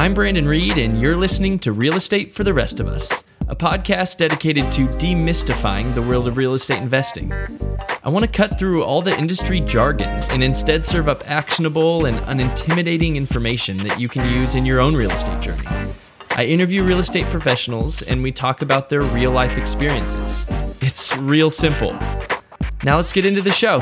I'm Brandon Reed, and you're listening to Real Estate for the Rest of Us, a podcast dedicated to demystifying the world of real estate investing. I want to cut through all the industry jargon and instead serve up actionable and unintimidating information that you can use in your own real estate journey. I interview real estate professionals and we talk about their real life experiences. It's real simple. Now let's get into the show.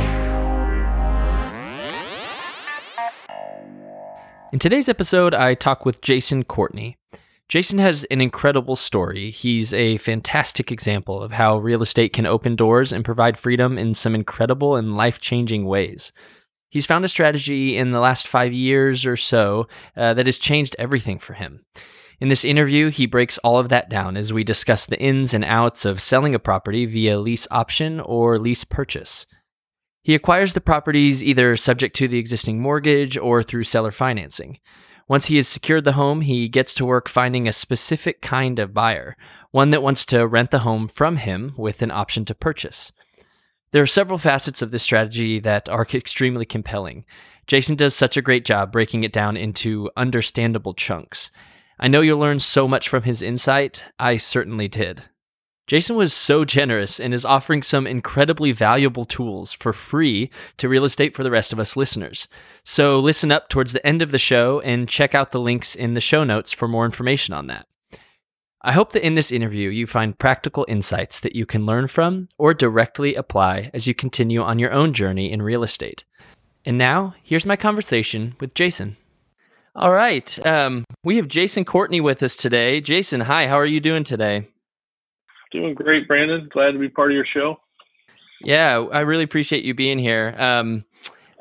In today's episode, I talk with Jason Courtney. Jason has an incredible story. He's a fantastic example of how real estate can open doors and provide freedom in some incredible and life changing ways. He's found a strategy in the last five years or so uh, that has changed everything for him. In this interview, he breaks all of that down as we discuss the ins and outs of selling a property via lease option or lease purchase. He acquires the properties either subject to the existing mortgage or through seller financing. Once he has secured the home, he gets to work finding a specific kind of buyer, one that wants to rent the home from him with an option to purchase. There are several facets of this strategy that are extremely compelling. Jason does such a great job breaking it down into understandable chunks. I know you'll learn so much from his insight. I certainly did. Jason was so generous and is offering some incredibly valuable tools for free to real estate for the rest of us listeners. So listen up towards the end of the show and check out the links in the show notes for more information on that. I hope that in this interview you find practical insights that you can learn from or directly apply as you continue on your own journey in real estate. And now, here's my conversation with Jason. All right. Um, we have Jason Courtney with us today. Jason, hi. How are you doing today? Doing great, Brandon. Glad to be part of your show. Yeah, I really appreciate you being here. Um,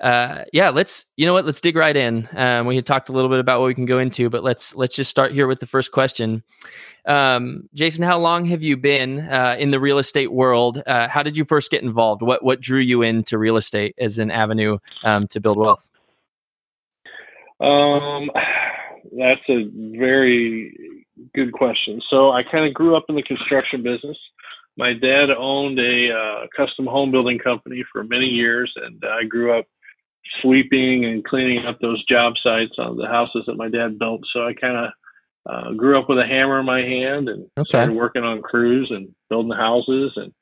uh, yeah, let's you know what, let's dig right in. Um, we had talked a little bit about what we can go into, but let's let's just start here with the first question. Um, Jason, how long have you been uh, in the real estate world? Uh, how did you first get involved? What what drew you into real estate as an avenue um, to build wealth? Um, that's a very good question. So I kind of grew up in the construction business. My dad owned a uh, custom home building company for many years, and I grew up sweeping and cleaning up those job sites on the houses that my dad built. So I kind of uh, grew up with a hammer in my hand and okay. started working on crews and building houses and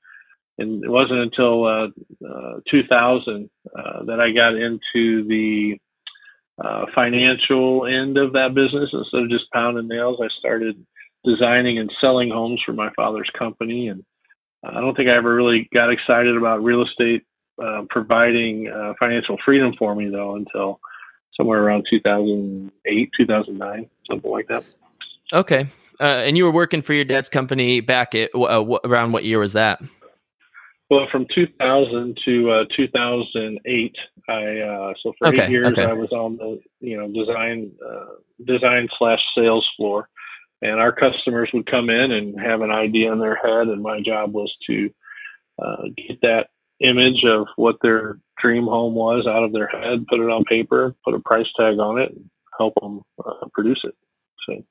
and it wasn't until uh, uh, 2000 uh, that I got into the uh, financial end of that business instead of just pounding nails. I started designing and selling homes for my father's company, and I don't think I ever really got excited about real estate uh, providing uh, financial freedom for me though until somewhere around 2008, 2009, something like that. Okay. Uh, and you were working for your dad's company back at uh, around what year was that? Well, from 2000 to uh, 2008, I uh, so for okay, eight years okay. I was on the you know design uh, design slash sales floor, and our customers would come in and have an idea in their head, and my job was to uh, get that image of what their dream home was out of their head, put it on paper, put a price tag on it, and help them uh, produce it. So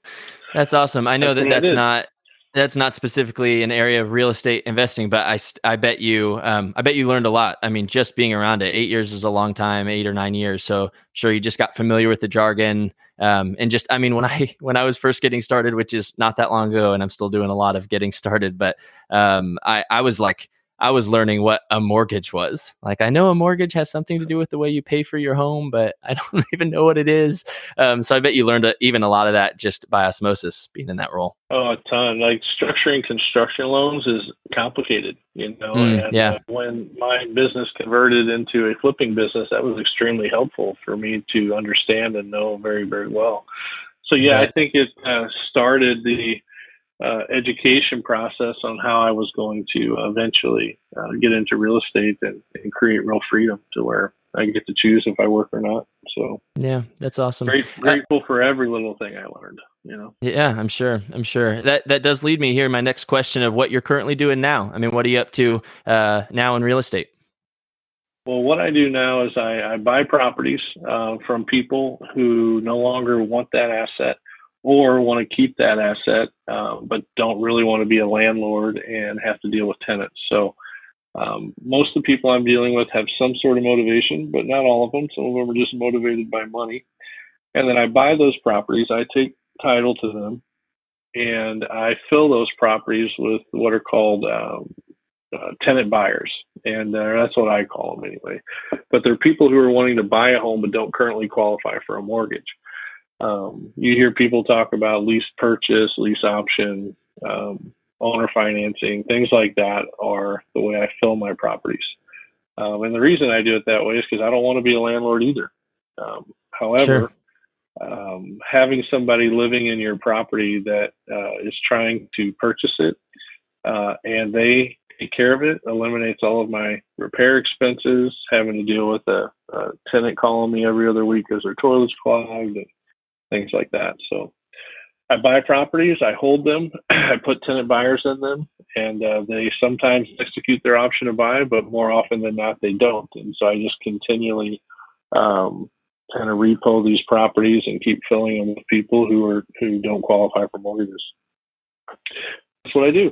that's awesome. I know that that's not that's not specifically an area of real estate investing, but I, I bet you, um, I bet you learned a lot. I mean, just being around it, eight years is a long time, eight or nine years. So sure, you just got familiar with the jargon, um, and just, I mean, when I when I was first getting started, which is not that long ago, and I'm still doing a lot of getting started, but um, I I was like I was learning what a mortgage was. Like I know a mortgage has something to do with the way you pay for your home, but I don't even know what it is. Um, so I bet you learned a, even a lot of that just by osmosis, being in that role. Oh, a ton. Like structuring construction loans is complicated, you know. Mm, and, yeah. Uh, when my business converted into a flipping business, that was extremely helpful for me to understand and know very, very well. So yeah, right. I think it uh, started the uh, education process on how I was going to eventually uh, get into real estate and, and, create real freedom to where I get to choose if I work or not. So yeah, that's awesome. Great, grateful for every little thing I learned. You know. Yeah, I'm sure. I'm sure that that does lead me here. My next question of what you're currently doing now. I mean, what are you up to uh, now in real estate? Well, what I do now is I, I buy properties uh, from people who no longer want that asset or want to keep that asset, uh, but don't really want to be a landlord and have to deal with tenants. So um, most of the people I'm dealing with have some sort of motivation, but not all of them. Some of them are just motivated by money. And then I buy those properties. I take title to them, and I fill those properties with what are called um, uh, tenant buyers, and uh, that's what I call them anyway. But they're people who are wanting to buy a home but don't currently qualify for a mortgage. Um, you hear people talk about lease purchase, lease option, um, owner financing, things like that are the way I fill my properties. Um, and the reason I do it that way is because I don't want to be a landlord either. Um, however, sure. um, having somebody living in your property that uh, is trying to purchase it uh, and they take care of it eliminates all of my repair expenses, having to deal with a, a tenant calling me every other week because their toilet's clogged and things like that. So I buy properties, I hold them, I put tenant buyers in them, and uh, they sometimes execute their option to buy, but more often than not, they don't. And so I just continually um, kind of repo these properties and keep filling them with people who are who don't qualify for mortgages. That's what I do.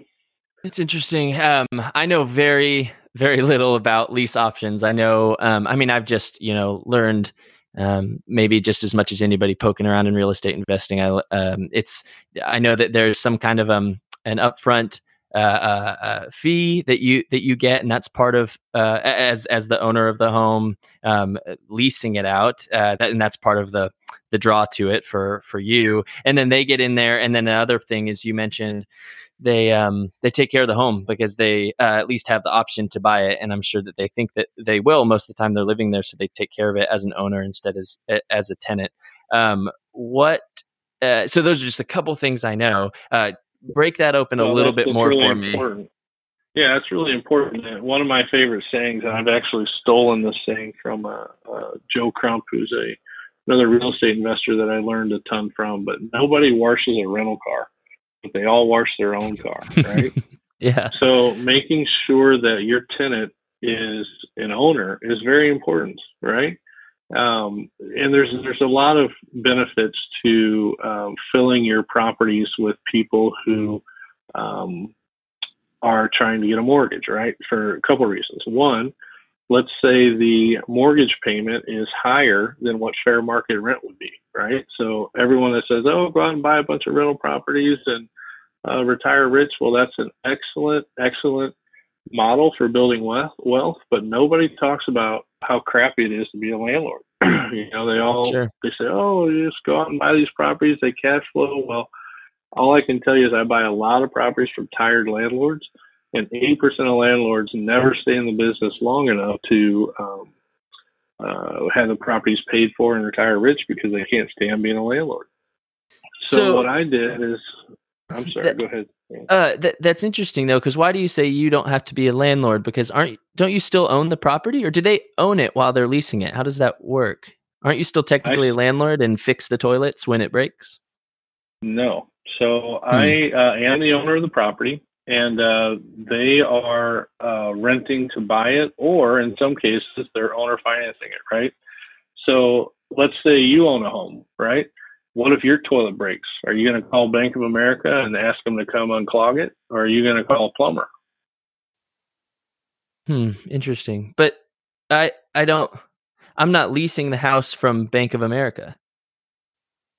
It's interesting. Um, I know very very little about lease options. I know. Um, I mean, I've just you know learned um, maybe just as much as anybody poking around in real estate investing. I um, it's I know that there's some kind of um, an upfront uh, uh, uh, fee that you that you get, and that's part of uh, as as the owner of the home um, leasing it out, uh, that, and that's part of the the draw to it for for you. And then they get in there, and then another thing is you mentioned they um they take care of the home because they uh, at least have the option to buy it and i'm sure that they think that they will most of the time they're living there so they take care of it as an owner instead as as a tenant. Um what uh, so those are just a couple things i know. Uh, break that open well, a little bit more really for me. important. yeah it's really important. One of my favorite sayings and i've actually stolen this saying from uh, uh, joe crump who's a another real estate investor that i learned a ton from but nobody washes a rental car but they all wash their own car, right? yeah. So making sure that your tenant is an owner is very important, right? Um, and there's there's a lot of benefits to um, filling your properties with people who um, are trying to get a mortgage, right? For a couple of reasons. One, let's say the mortgage payment is higher than what fair market rent would be, right? So everyone that says, "Oh, go out and buy a bunch of rental properties and uh, retire rich," well, that's an excellent, excellent model for building wealth. Wealth, but nobody talks about how crappy it is to be a landlord. you know, they all sure. they say, "Oh, you just go out and buy these properties; they cash flow." Well, all I can tell you is I buy a lot of properties from tired landlords and 80% of landlords never stay in the business long enough to um, uh, have the properties paid for and retire rich because they can't stand being a landlord. So, so what I did is, I'm sorry, that, go ahead. Uh, that, that's interesting though, because why do you say you don't have to be a landlord? Because aren't don't you still own the property, or do they own it while they're leasing it? How does that work? Aren't you still technically I, a landlord and fix the toilets when it breaks? No. So hmm. I uh, am the owner of the property and uh, they are uh, renting to buy it, or in some cases, they're owner financing it, right? So let's say you own a home, right? What if your toilet breaks? Are you going to call Bank of America and ask them to come unclog it, or are you going to call a plumber? Hmm, interesting. But I I don't I'm not leasing the house from Bank of America.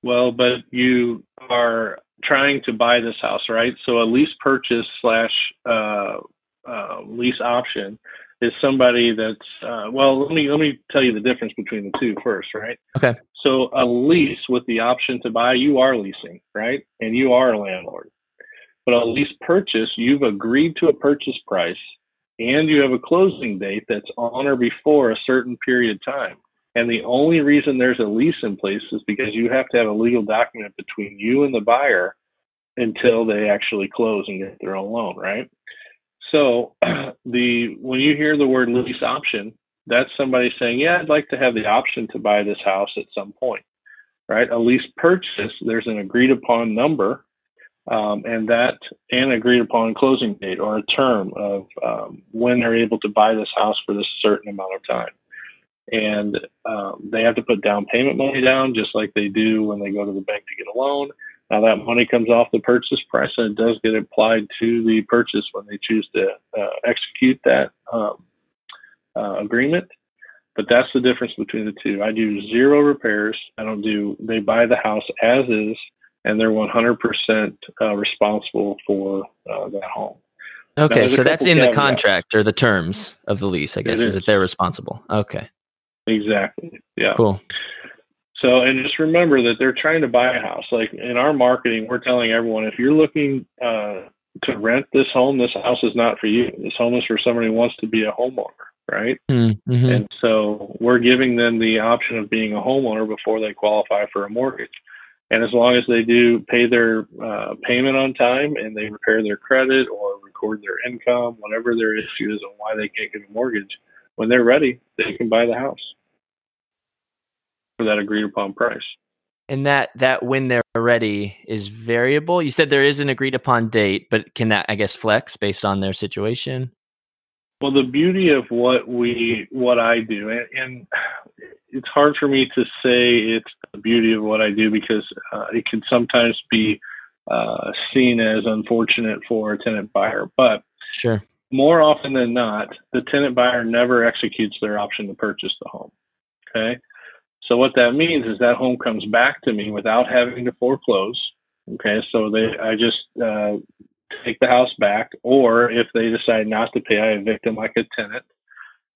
Well, but you are trying to buy this house, right? So a lease purchase slash uh, uh, lease option is somebody that's uh, well. Let me let me tell you the difference between the two first, right? Okay. So a lease with the option to buy, you are leasing, right? And you are a landlord. But a lease purchase, you've agreed to a purchase price, and you have a closing date that's on or before a certain period of time. And the only reason there's a lease in place is because you have to have a legal document between you and the buyer until they actually close and get their own loan, right? So the when you hear the word lease option, that's somebody saying, "Yeah, I'd like to have the option to buy this house at some point." Right? A lease purchase, there's an agreed upon number, um, and that an agreed upon closing date or a term of um, when they're able to buy this house for this certain amount of time and um, they have to put down payment money down just like they do when they go to the bank to get a loan. Now that money comes off the purchase price and it does get applied to the purchase when they choose to uh, execute that um, uh, agreement. But that's the difference between the two. I do zero repairs. I don't do. They buy the house as is. and they're 100% uh, responsible for uh, that home. Okay, so that's in the contract or the terms of the lease, I guess, is. is that they're responsible. Okay. Exactly. Yeah. Cool. So, and just remember that they're trying to buy a house. Like in our marketing, we're telling everyone if you're looking uh, to rent this home, this house is not for you. This home is for somebody who wants to be a homeowner, right? Mm-hmm. And so we're giving them the option of being a homeowner before they qualify for a mortgage. And as long as they do pay their uh, payment on time and they repair their credit or record their income, whatever their issue is on why they can't get a mortgage, when they're ready, they can buy the house for that agreed upon price. And that that when they're ready is variable. You said there is an agreed upon date, but can that I guess flex based on their situation? Well, the beauty of what we what I do, and, and it's hard for me to say it's the beauty of what I do because uh, it can sometimes be uh, seen as unfortunate for a tenant buyer. But sure, more often than not, the tenant buyer never executes their option to purchase the home. Okay, so what that means is that home comes back to me without having to foreclose. Okay, so they I just uh, take the house back, or if they decide not to pay, I evict them like a tenant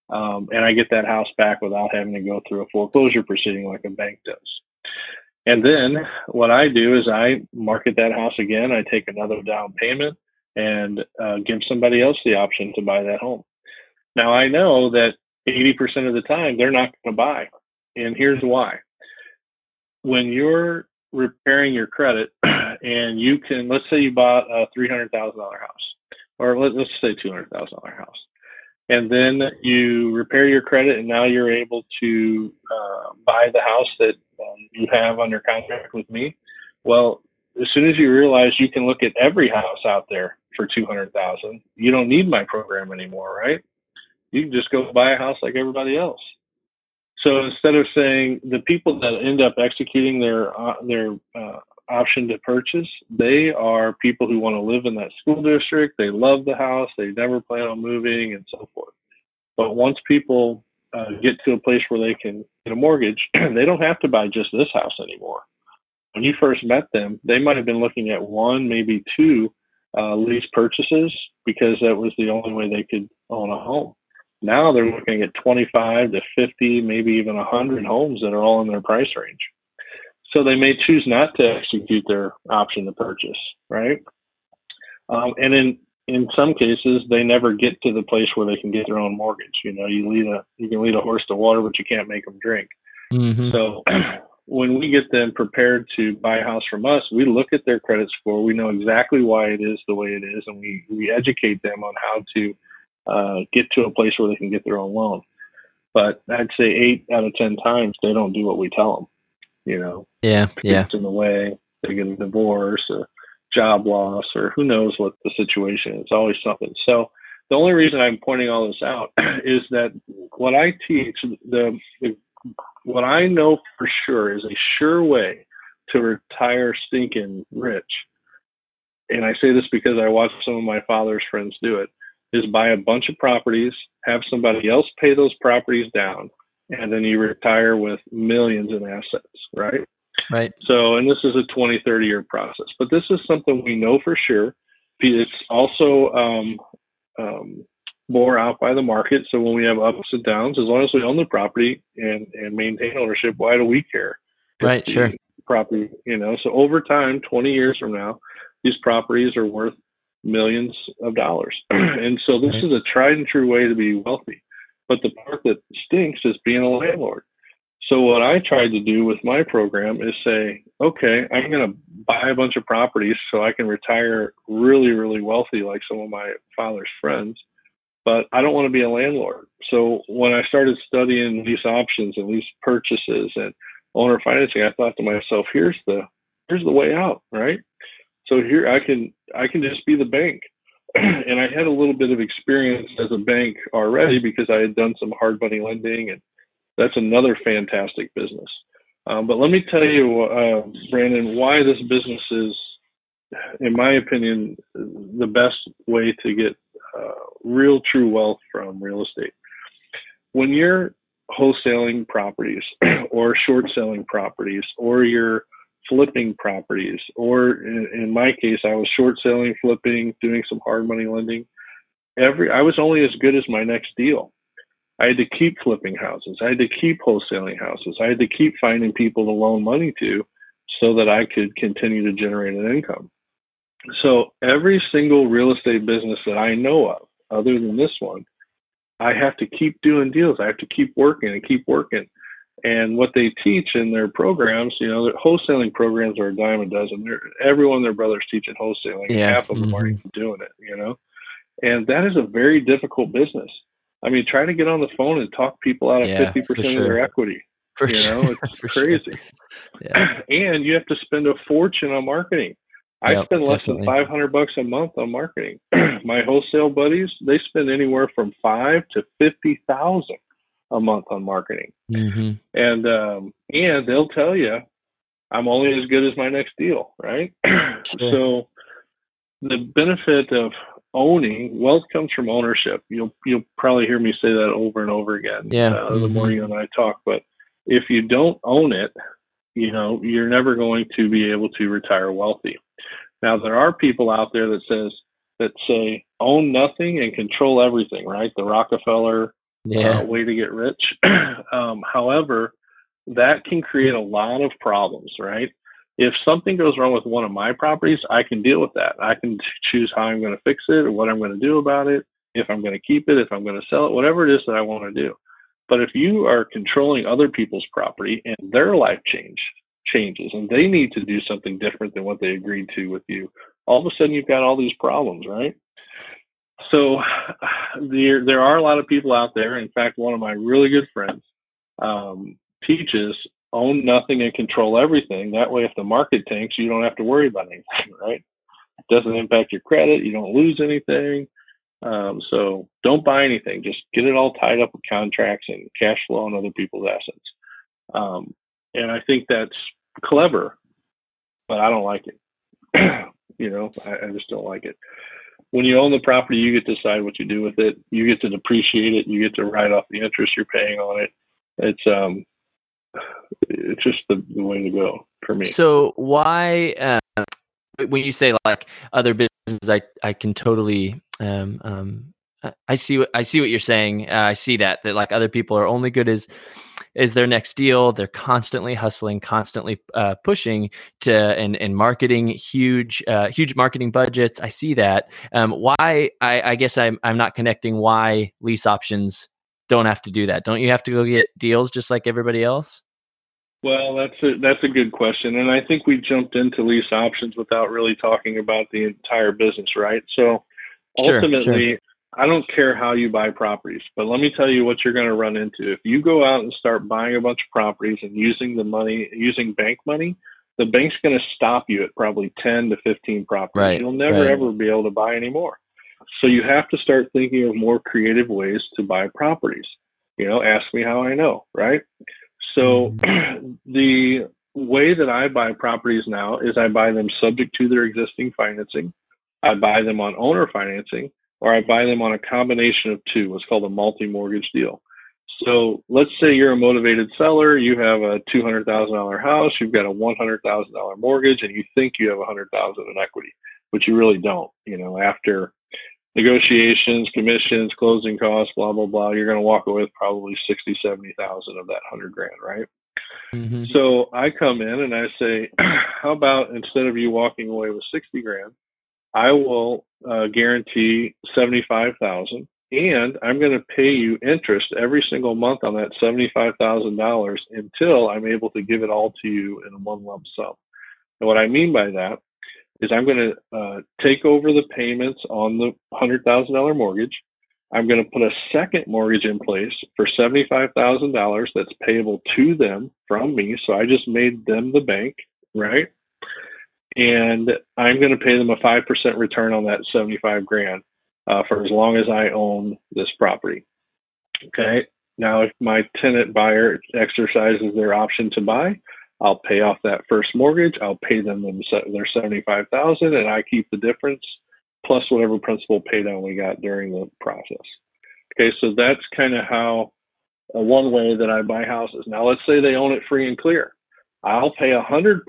um, and I get that house back without having to go through a foreclosure proceeding like a bank does. And then what I do is I market that house again. I take another down payment and uh, give somebody else the option to buy that home. Now I know that 80% of the time they're not going to buy, and here's why. When you're repairing your credit and you can, let's say you bought a $300,000 house, or let, us say $200,000 house and then you repair your credit, and now you're able to uh, buy the house that um, you have under contract with me. Well, as soon as you realize you can look at every house out there for two hundred thousand, you don't need my program anymore, right? You can just go buy a house like everybody else. So instead of saying the people that end up executing their uh, their uh, option to purchase, they are people who want to live in that school district. They love the house. They never plan on moving and so forth. But once people uh, get to a place where they can get a mortgage, they don't have to buy just this house anymore. When you first met them, they might have been looking at one, maybe two uh, lease purchases because that was the only way they could own a home. Now they're looking at 25 to 50, maybe even 100 homes that are all in their price range. So they may choose not to execute their option to purchase, right? Um, and in in some cases, they never get to the place where they can get their own mortgage. You know, you lead a you can lead a horse to water, but you can't make them drink. Mm-hmm. So when we get them prepared to buy a house from us, we look at their credit score. We know exactly why it is the way it is, and we we educate them on how to uh, get to a place where they can get their own loan. But I'd say eight out of ten times they don't do what we tell them you know. Yeah, yeah. in the way they get a divorce, a job loss, or who knows what the situation is. It's always something. So the only reason I'm pointing all this out is that what I teach, the, the what I know for sure is a sure way to retire stinking rich. And I say this because I watched some of my father's friends do it. Is buy a bunch of properties, have somebody else pay those properties down, and then you retire with millions in assets, right? Right. So, and this is a 20, 30 year process, but this is something we know for sure. It's also um, um, bore out by the market. So when we have ups and downs, as long as we own the property and, and maintain ownership, why do we care? Right, sure. Property, you know, so over time, 20 years from now, these properties are worth millions of dollars. and so this right. is a tried and true way to be wealthy. But the part that stinks is being a landlord. So what I tried to do with my program is say, okay, I'm going to buy a bunch of properties so I can retire really, really wealthy like some of my father's friends, but I don't want to be a landlord. So when I started studying lease options and lease purchases and owner financing, I thought to myself, here's the here's the way out, right? So here I can I can just be the bank. and I had a little bit of experience as a bank already because I had done some hard money lending, and that's another fantastic business. Um, but let me tell you, uh, Brandon, why this business is, in my opinion, the best way to get uh, real true wealth from real estate. When you're wholesaling properties or short selling properties or you're flipping properties, or in, in my case, I was short selling, flipping, doing some hard money lending. Every I was only as good as my next deal. I had to keep flipping houses. I had to keep wholesaling houses. I had to keep finding people to loan money to so that I could continue to generate an income. So every single real estate business that I know of, other than this one, I have to keep doing deals. I have to keep working and keep working. And what they teach in their programs, you know, their wholesaling programs are a dime a dozen. They're, every one of their brothers teaching wholesaling. Yeah. Half of them mm-hmm. are even doing it, you know. And that is a very difficult business. I mean, try to get on the phone and talk people out of fifty yeah, percent sure. of their equity. For you know, it's crazy. Sure. Yeah. And you have to spend a fortune on marketing. I yep, spend less definitely. than five hundred bucks a month on marketing. My wholesale buddies, they spend anywhere from five to fifty thousand a month on marketing, mm-hmm. and um, and they'll tell you, I'm only as good as my next deal, right? Sure. so the benefit of owning wealth comes from ownership. You'll you'll probably hear me say that over and over again. Yeah. Uh, mm-hmm. The more you and I talk, but if you don't own it, you know you're never going to be able to retire wealthy. Now there are people out there that says that say own nothing and control everything, right? The Rockefeller yeah. uh, way to get rich. um, however, that can create a lot of problems, right? If something goes wrong with one of my properties, I can deal with that. I can choose how I'm going to fix it or what I'm going to do about it, if I'm going to keep it, if I'm going to sell it, whatever it is that I want to do. But if you are controlling other people's property and their life change changes and they need to do something different than what they agreed to with you, all of a sudden you've got all these problems, right? So there there are a lot of people out there. In fact, one of my really good friends um, teaches own nothing and control everything. That way, if the market tanks, you don't have to worry about anything, right? It doesn't impact your credit. You don't lose anything. Um, so don't buy anything. Just get it all tied up with contracts and cash flow and other people's assets. Um, and I think that's clever, but I don't like it. you know, I, I just don't like it. When you own the property, you get to decide what you do with it. You get to depreciate it. You get to write off the interest you're paying on it. It's um, it's just the, the way to go for me. So why, uh, when you say like other businesses, I I can totally um um I see what I see what you're saying. Uh, I see that that like other people are only good as is their next deal. They're constantly hustling, constantly uh, pushing to and and marketing huge uh, huge marketing budgets. I see that. Um, why? I, I guess I'm I'm not connecting why lease options don't have to do that. Don't you have to go get deals just like everybody else? Well, that's a that's a good question, and I think we jumped into lease options without really talking about the entire business, right? So ultimately, sure, sure. I don't care how you buy properties, but let me tell you what you're going to run into. If you go out and start buying a bunch of properties and using the money, using bank money, the bank's going to stop you at probably 10 to 15 properties. Right, You'll never right. ever be able to buy any more. So you have to start thinking of more creative ways to buy properties. You know, ask me how I know, right? So the way that I buy properties now is I buy them subject to their existing financing. I buy them on owner financing or I buy them on a combination of two, what's called a multi-mortgage deal. So let's say you're a motivated seller, you have a $200,000 house, you've got a $100,000 mortgage, and you think you have a 100,000 in equity, but you really don't. You know, after negotiations, commissions, closing costs, blah blah blah, you're going to walk away with probably 60, 70,000 of that 100 grand, right? Mm-hmm. So I come in and I say, how about instead of you walking away with 60 grand, I will uh, guarantee seventy-five thousand, and I'm going to pay you interest every single month on that seventy-five thousand dollars until I'm able to give it all to you in a one lump sum. And what I mean by that is I'm going to uh, take over the payments on the hundred thousand dollar mortgage. I'm going to put a second mortgage in place for $75,000 that's payable to them from me. So I just made them the bank, right? and I'm going to pay them a 5% return on that 75 grand uh, for as long as I own this property. Okay. Now, if my tenant buyer exercises their option to buy, I'll pay off that first mortgage. I'll pay them their 75,000 and I keep the difference plus whatever principal pay down we got during the process. Okay. So that's kind of how uh, one way that I buy houses. Now, let's say they own it free and clear. I'll pay a 100%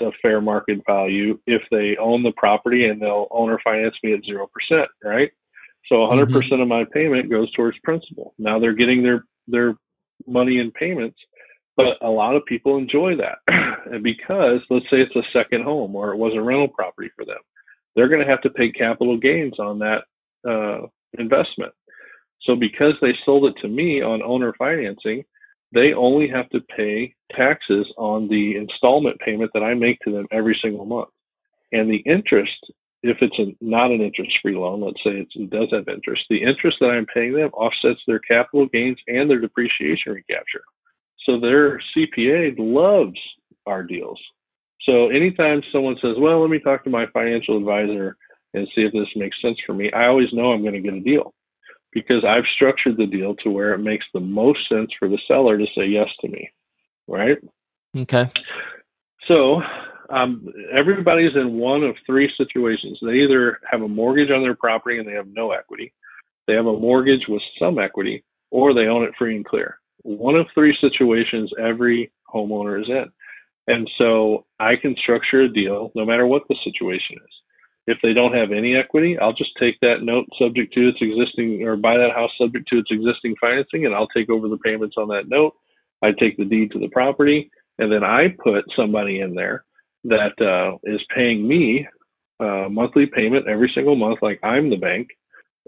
of fair market value if they own the property and they'll owner finance me at 0%, right? So a 100 mm-hmm. percent of my payment goes towards principal. Now they're getting their their money in payments, but a lot of people enjoy that. and because let's say it's a second home or it was a rental property for them, they're going to have to pay capital gains on that uh, investment. So because they sold it to me on owner financing, they only have to pay taxes on the installment payment that I make to them every single month. And the interest, if it's a, not an interest free loan, let's say it does have interest, the interest that I'm paying them offsets their capital gains and their depreciation recapture. So their CPA loves our deals. So anytime someone says, well, let me talk to my financial advisor and see if this makes sense for me, I always know I'm going to get a deal because I've structured the deal to where it makes the most sense for the seller to say yes to me. Right? Okay. So um, everybody's in one of three situations. They either have a mortgage on their property and they have no equity, they have a mortgage with some equity, or they own it free and clear. One of three situations every homeowner is in. And so I can structure a deal no matter what the situation is. If they don't have any equity, I'll just take that note subject to its existing or buy that house subject to its existing financing and I'll take over the payments on that note. I take the deed to the property and then I put somebody in there that uh, is paying me a monthly payment every single month, like I'm the bank,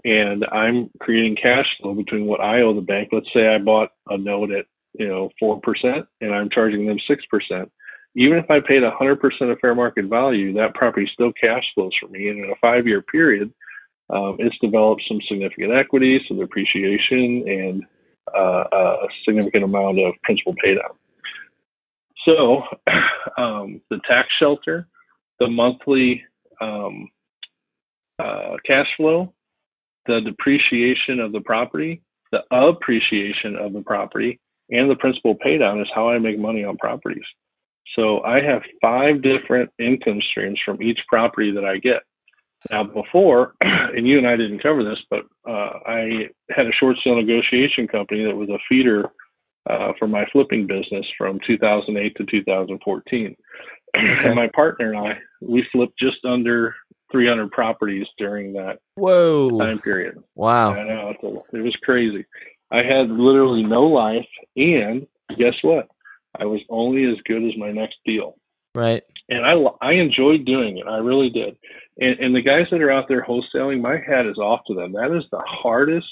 and I'm creating cash flow between what I owe the bank. Let's say I bought a note at you know four percent, and I'm charging them six percent even if I paid 100% of fair market value, that property still cash flows for me. And in a five year period, um, it's developed some significant equity, some appreciation, and uh, a significant amount of principal paydown. So, um, the tax shelter, the monthly um, uh, cash flow, the depreciation of the property, the appreciation of the property, and the principal paydown is how I make money on properties. So I have five different income streams from each property that I get. Now, before, and you and I didn't cover this, but uh, I had a short sale negotiation company that was a feeder uh, for my flipping business from 2008 to 2014. Okay. And my partner and I, we flipped just under 300 properties during that Whoa. time period. Wow. I know. It was crazy. I had literally no life. And guess what? I was only as good as my next deal. Right. And I, I enjoyed doing it. I really did. And, and the guys that are out there wholesaling, my hat is off to them. That is the hardest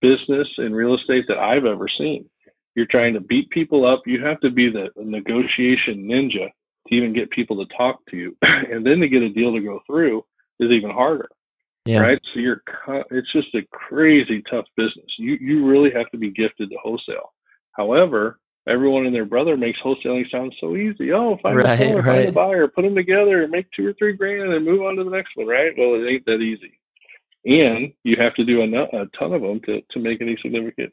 business in real estate that I've ever seen. You're trying to beat people up. You have to be the negotiation ninja to even get people to talk to you. and then to get a deal to go through is even harder. Yeah. Right. So you're, it's just a crazy tough business. You, you really have to be gifted to wholesale. However, everyone and their brother makes wholesaling sound so easy. Oh, find right, a seller, right. find a buyer, put them together, make two or three grand, and move on to the next one. Right? Well, it ain't that easy, and you have to do a, a ton of them to to make any significant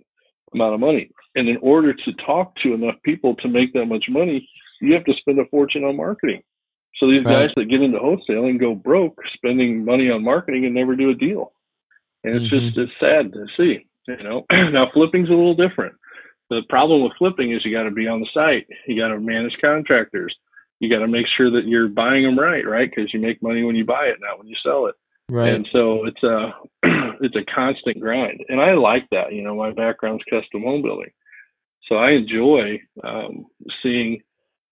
amount of money. And in order to talk to enough people to make that much money, you have to spend a fortune on marketing. So these right. guys that get into wholesaling go broke spending money on marketing and never do a deal. And it's mm-hmm. just it's sad to see. You know, now flipping's a little different the problem with flipping is you got to be on the site. You got to manage contractors. You got to make sure that you're buying them right, right? Because you make money when you buy it, not when you sell it. Right. And so it's a it's a constant grind, and I like that. You know, my background's custom home building, so I enjoy um, seeing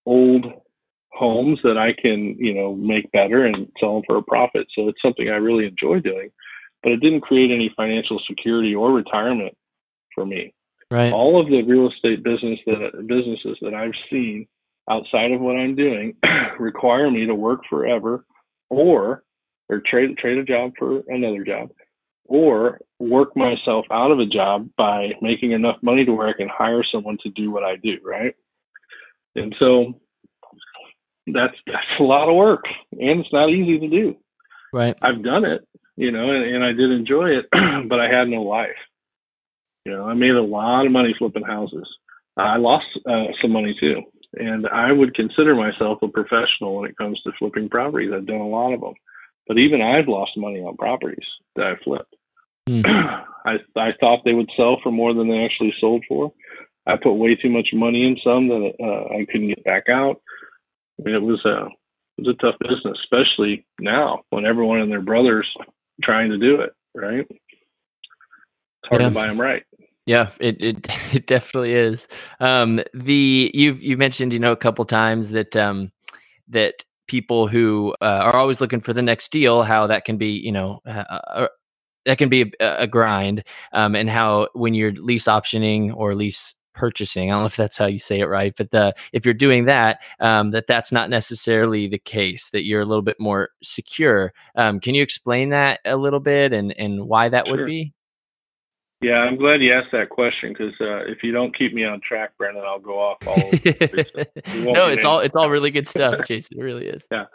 old homes that I can you know make better and sell them for a profit. So it's something I really enjoy doing, but it didn't create any financial security or retirement for me. Right. All of the real estate business that businesses that I've seen outside of what I'm doing require me to work forever or or trade trade a job for another job or work myself out of a job by making enough money to where I can hire someone to do what I do, right? And so that's that's a lot of work and it's not easy to do. Right. I've done it, you know, and, and I did enjoy it, but I had no life. You know, I made a lot of money flipping houses. I lost uh, some money too, and I would consider myself a professional when it comes to flipping properties. I've done a lot of them, but even I've lost money on properties that I flipped. Mm. I I thought they would sell for more than they actually sold for. I put way too much money in some that uh, I couldn't get back out. I mean, it was a it was a tough business, especially now when everyone and their brothers trying to do it. Right? It's hard yeah. to buy them right. Yeah, it it it definitely is. Um, the you've you mentioned you know a couple times that um, that people who uh, are always looking for the next deal, how that can be you know uh, uh that can be a, a grind, um, and how when you're lease optioning or lease purchasing, I don't know if that's how you say it right, but the, if you're doing that, um, that that's not necessarily the case. That you're a little bit more secure. Um, can you explain that a little bit and and why that sure. would be? Yeah, I'm glad you asked that question because uh, if you don't keep me on track, Brendan, I'll go off all over. no, it's all it's all really good stuff, Jason. It really is. Yeah.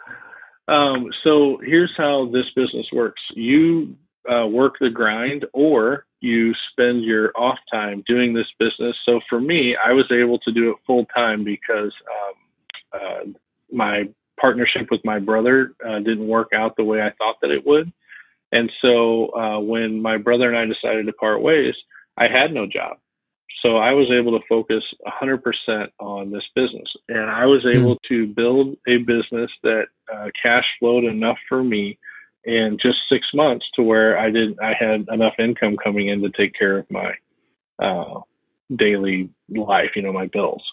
Um, so here's how this business works: you uh, work the grind, or you spend your off time doing this business. So for me, I was able to do it full time because um, uh, my partnership with my brother uh, didn't work out the way I thought that it would. And so uh, when my brother and I decided to part ways, I had no job. So I was able to focus 100% on this business. And I was hmm. able to build a business that uh, cash flowed enough for me in just six months to where I did I had enough income coming in to take care of my uh, daily life, you know, my bills.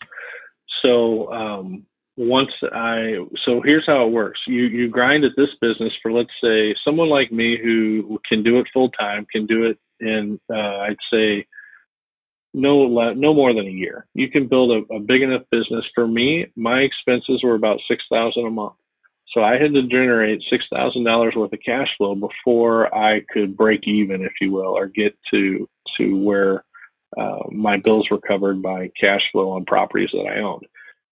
So um, once I so here's how it works. You you grind at this business for let's say someone like me who can do it full time can do it in uh, I'd say no no more than a year. You can build a, a big enough business. For me, my expenses were about six thousand a month, so I had to generate six thousand dollars worth of cash flow before I could break even, if you will, or get to to where uh, my bills were covered by cash flow on properties that I owned.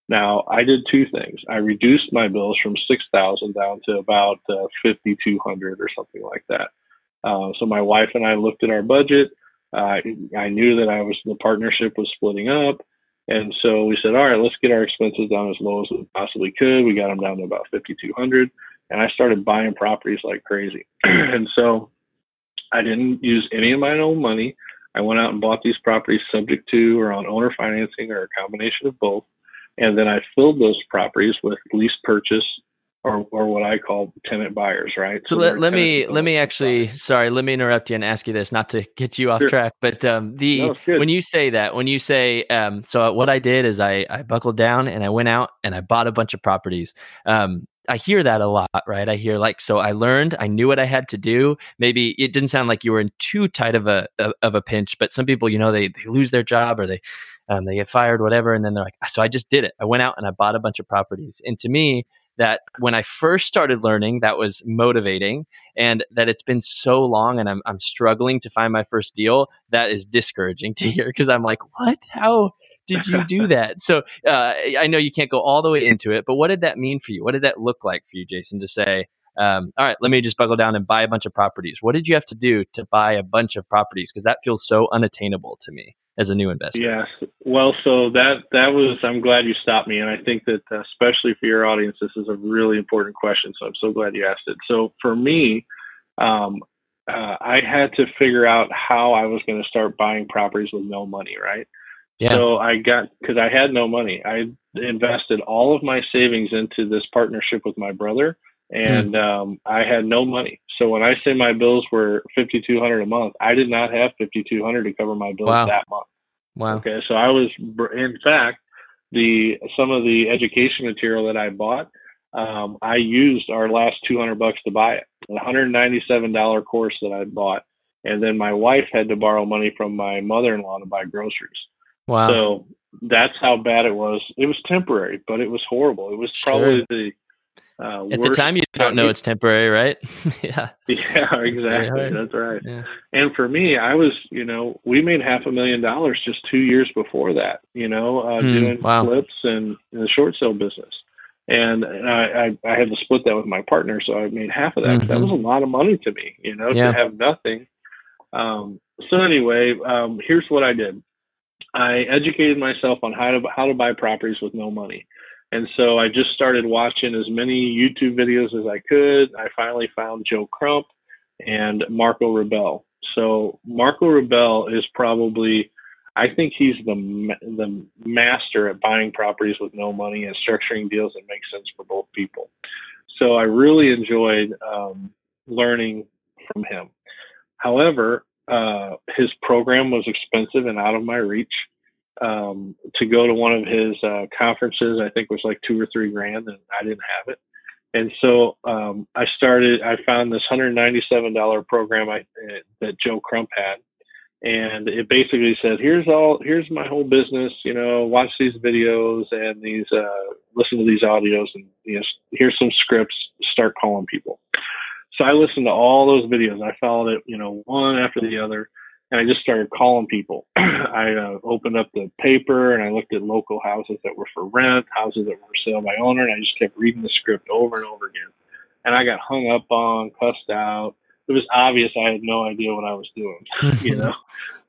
Now, I did two things. I reduced my bills from 6000 down to about uh, 5200 or something like that. Uh, so my wife and I looked at our budget. I knew that I was the partnership was splitting up, and so we said, "All right, let's get our expenses down as low as we possibly could." We got them down to about 5200, and I started buying properties like crazy. and so I didn't use any of my own money. I went out and bought these properties subject to or on owner financing or a combination of both and then I filled those properties with lease purchase or, or what I call tenant buyers, right? So, so let, let me let me actually buyers. sorry, let me interrupt you and ask you this, not to get you off sure. track, but um, the no, when you say that, when you say um, so what I did is I I buckled down and I went out and I bought a bunch of properties. Um, I hear that a lot, right? I hear like, so I learned, I knew what I had to do. Maybe it didn't sound like you were in too tight of a of a pinch, but some people, you know, they they lose their job or they um, they get fired, whatever. And then they're like, so I just did it. I went out and I bought a bunch of properties. And to me, that when I first started learning, that was motivating, and that it's been so long and I'm, I'm struggling to find my first deal, that is discouraging to hear because I'm like, what? How did you do that? So uh, I know you can't go all the way into it, but what did that mean for you? What did that look like for you, Jason, to say, um, all right, let me just buckle down and buy a bunch of properties? What did you have to do to buy a bunch of properties? Because that feels so unattainable to me as a new investor? Yes. Well, so that that was. I'm glad you stopped me, and I think that uh, especially for your audience, this is a really important question. So I'm so glad you asked it. So for me, um, uh, I had to figure out how I was going to start buying properties with no money, right? Yeah. So I got because I had no money. I invested all of my savings into this partnership with my brother, and mm. um, I had no money. So when I say my bills were fifty two hundred a month, I did not have fifty two hundred to cover my bills wow. that month. Wow. Okay, so I was, in fact, the some of the education material that I bought, um, I used our last two hundred bucks to buy it. A hundred ninety seven dollar course that I bought, and then my wife had to borrow money from my mother in law to buy groceries. Wow. So that's how bad it was. It was temporary, but it was horrible. It was probably sure. the uh, At the time, you don't know it's temporary, right? yeah. Yeah, exactly. That's right. Yeah. And for me, I was, you know, we made half a million dollars just two years before that, you know, uh, mm, doing wow. flips and, and the short sale business. And I, I, I had to split that with my partner, so I made half of that. Mm-hmm. That was a lot of money to me, you know, yeah. to have nothing. Um, so anyway, um, here's what I did. I educated myself on how to how to buy properties with no money. And so I just started watching as many YouTube videos as I could. I finally found Joe Crump and Marko Rubel. So Marko Rubel is probably I think he's the the master at buying properties with no money and structuring deals that make sense for both people. So I really enjoyed um, learning from him. However, uh, his program was expensive and out of my reach. Um, to go to one of his uh, conferences, I think was like two or three grand, and I didn't have it. And so um, I started. I found this hundred ninety-seven dollar program I, uh, that Joe Crump had, and it basically said, "Here's all. Here's my whole business. You know, watch these videos and these. Uh, listen to these audios, and you know, here's some scripts. Start calling people." So I listened to all those videos. I followed it, you know, one after the other, and I just started calling people. I uh, opened up the paper and I looked at local houses that were for rent, houses that were for sale by owner, and I just kept reading the script over and over again. And I got hung up on, cussed out. It was obvious I had no idea what I was doing, you know.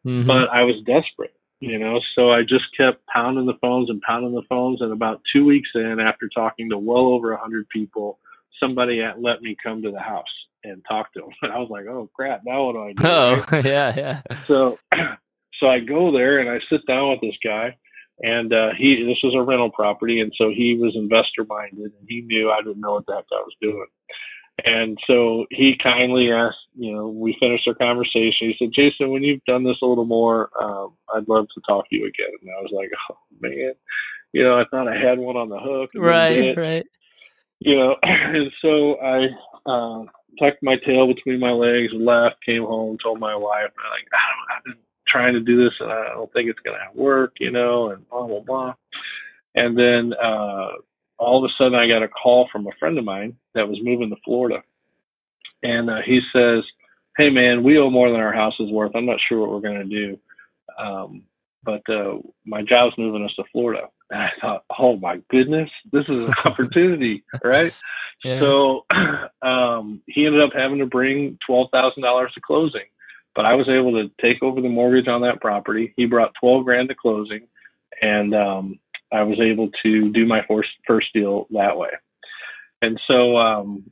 Mm-hmm. But I was desperate, you know. So I just kept pounding the phones and pounding the phones. And about two weeks in, after talking to well over a hundred people, somebody let me come to the house and talk to him. And I was like, oh crap, now what do I do? Oh, right? yeah, yeah. So, so I go there and I sit down with this guy, and uh, he this was a rental property, and so he was investor minded, and he knew I didn't know what the heck I was doing. And so he kindly asked, you know, we finished our conversation. He said, Jason, when you've done this a little more, um, I'd love to talk to you again. And I was like, oh man, you know, I thought I had one on the hook. Right, right you know, and so I uh, tucked my tail between my legs, left, came home, told my wife, like, I've been trying to do this and I don't think it's going to work, you know, and blah, blah, blah. And then uh, all of a sudden I got a call from a friend of mine that was moving to Florida. And uh, he says, Hey, man, we owe more than our house is worth. I'm not sure what we're going to do. Um, but uh, my job's moving us to Florida. And I thought, oh my goodness, this is an opportunity, right? Yeah. So um, he ended up having to bring twelve thousand dollars to closing, but I was able to take over the mortgage on that property. He brought twelve grand to closing, and um, I was able to do my first first deal that way. And so um,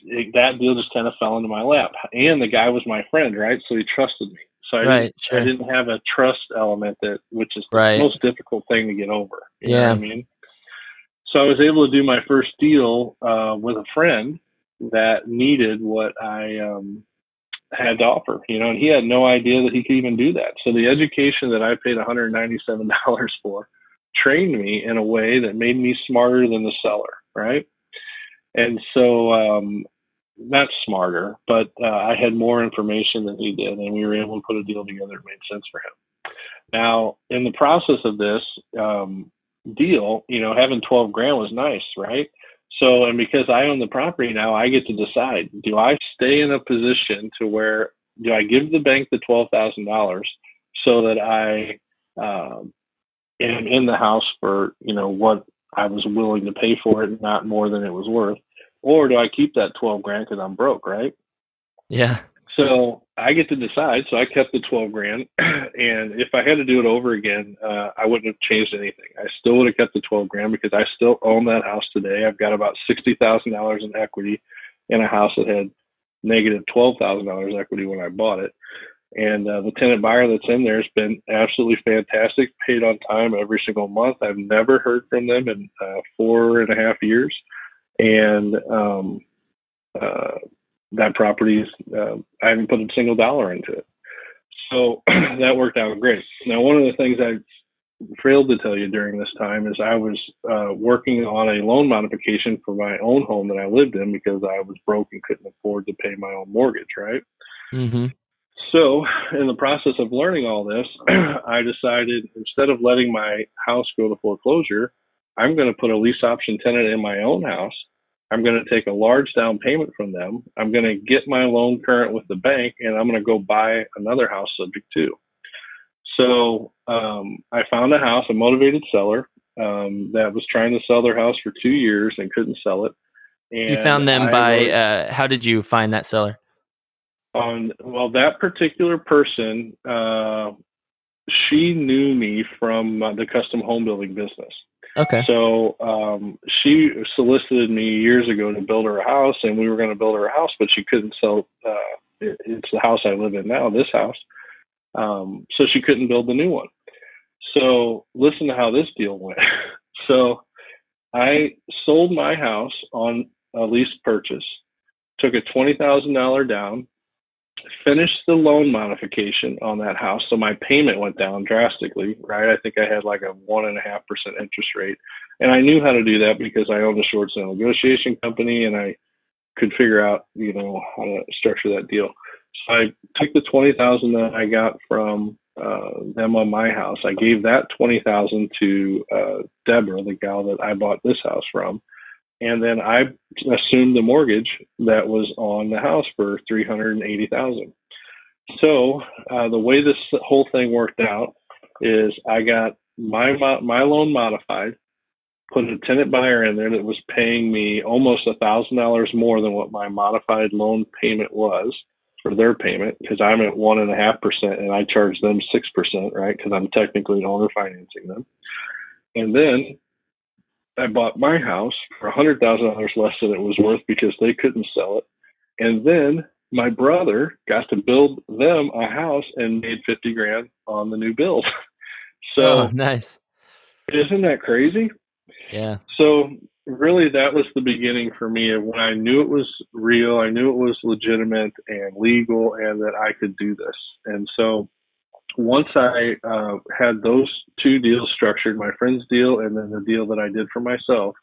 it, that deal just kind of fell into my lap. And the guy was my friend, right? So he trusted me. So I, right, didn't, sure. I didn't have a trust element that, which is right. the most difficult thing to get over. yeah. I mean? So I was able to do my first deal uh, with a friend that needed what I um, had to offer, you know, and he had no idea that he could even do that. So the education that I paid $197 for trained me in a way that made me smarter than the seller, right? And so um, not smarter, but uh, I had more information than he did, and we were able to put a deal together that made sense for him. Now, in the process of this um, deal, you know, having 12 grand was nice, right? So, and because I own the property now, I get to decide: do I stay in a position to where do I give the bank the twelve thousand dollars so that I um, am in the house for you know what I was willing to pay for it, not more than it was worth, or do I keep that 12 grand because I'm broke, right? Yeah. So I get to decide. So I kept the 12 grand. and if I had to do it over again, uh, I wouldn't have changed anything. I still would have kept the 12 grand because I still own that house today. I've got about $60,000 in equity in a house that had negative $12,000 equity when I bought it. And uh, the tenant buyer that's in there has been absolutely fantastic, paid on time every single month. I've never heard from them in uh, four and a half years and um, uh, that property is uh, I haven't put a single dollar into it. So that worked out great. Now, one of the things I failed to tell you during this time is I was uh, working on a loan modification for my own home that I lived in because I was broke and couldn't afford to pay my own mortgage, right? Mm-hmm. So, in the process of learning all this, I decided instead of letting my house go to foreclosure, I'm going to put a lease option tenant in my own house. I'm going to take a large down payment from them. I'm going to get my loan current with the bank, and I'm going to go buy another house subject to. So um, I found a house, a motivated seller um, that was trying to sell their house for two years and couldn't sell it. And you found them I by was, uh, how did you find that seller? On well, that particular person, uh, she knew me from uh, the custom home building business. Okay. So um, she solicited me years ago to build her a house, and we were going to build her a house, but she couldn't sell. Uh, it, it's the house I live in now, this house. Um, so she couldn't build the new one. So listen to how this deal went. so I sold my house on a lease purchase, took a twenty thousand dollar down, finished the loan modification on that house, so my payment went down drastically. Right, I think I had like a one and a half percent interest rate, and I knew how to do that because I owned a short sale negotiation company, and I could figure out you know how to structure that deal. So I took the twenty thousand that I got from uh, them on my house. I gave that twenty thousand to uh, Deborah, the gal that I bought this house from, and then I assumed the mortgage that was on the house for three hundred and eighty thousand. So uh, the way this whole thing worked out is I got my my loan modified, put a tenant buyer in there that was paying me almost a thousand dollars more than what my modified loan payment was for their payment because I'm at one and a half percent and I charge them six percent, right? Because I'm technically an owner financing them. And then I bought my house for a hundred thousand dollars less than it was worth because they couldn't sell it. And then my brother got to build them a house and made fifty grand on the new build. so oh, nice. Isn't that crazy? Yeah. So really that was the beginning for me of when I knew it was real, I knew it was legitimate and legal and that I could do this. And so once I uh, had those two deals structured, my friend's deal and then the deal that I did for myself,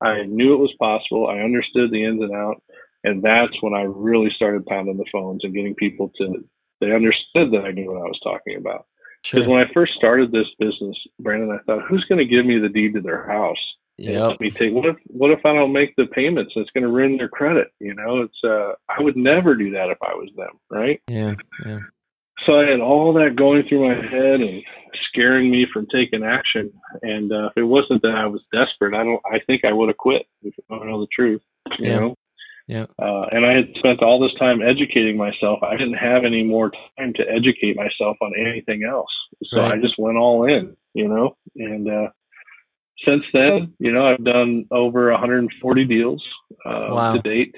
I knew it was possible. I understood the ins and outs. And that's when I really started pounding the phones and getting people to, they understood that I knew what I was talking about. Because sure. when I first started this business, Brandon, I thought, who's going to give me the deed to their house? Yeah. Let me take. What if What if I don't make the payments? It's going to ruin their credit. You know, it's. uh I would never do that if I was them, right? Yeah. Yeah. So I had all that going through my head and scaring me from taking action. And uh, if it wasn't that I was desperate, I don't. I think I would have quit if I know the truth. You yeah. know. Yeah. Uh, and I had spent all this time educating myself. I didn't have any more time to educate myself on anything else. So right. I just went all in, you know, and, uh, since then, you know, I've done over 140 deals uh, wow. to date.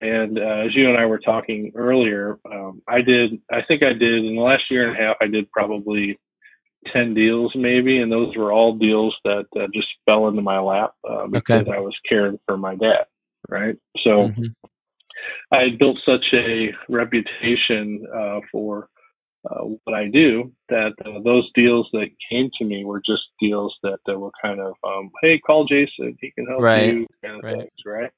And uh, as you and I were talking earlier, um, I did, I think I did in the last year and a half, I did probably 10 deals maybe. And those were all deals that uh, just fell into my lap uh, because okay. I was caring for my dad. Right. So mm-hmm. I had built such a reputation uh, for uh, what I do, that uh, those deals that came to me were just deals that, that were kind of, um, hey, call Jason, he can help right. you, kind of right. things, right?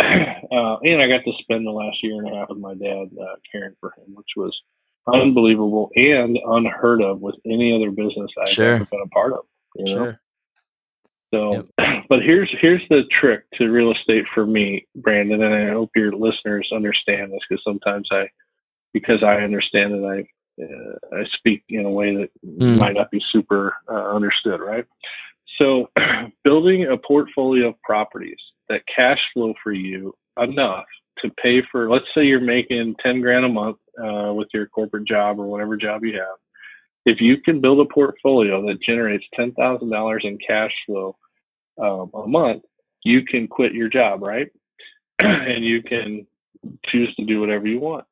uh, and I got to spend the last year and a half with my dad uh, caring for him, which was unbelievable and unheard of with any other business I've sure. ever been a part of. You know? Sure. So, yep. but here's here's the trick to real estate for me, Brandon, and I hope your listeners understand this because sometimes I, because I understand it, I uh, I speak in a way that mm. might not be super uh, understood, right? So, building a portfolio of properties that cash flow for you enough to pay for, let's say you're making 10 grand a month uh, with your corporate job or whatever job you have. If you can build a portfolio that generates $10,000 in cash flow um, a month, you can quit your job, right? and you can choose to do whatever you want.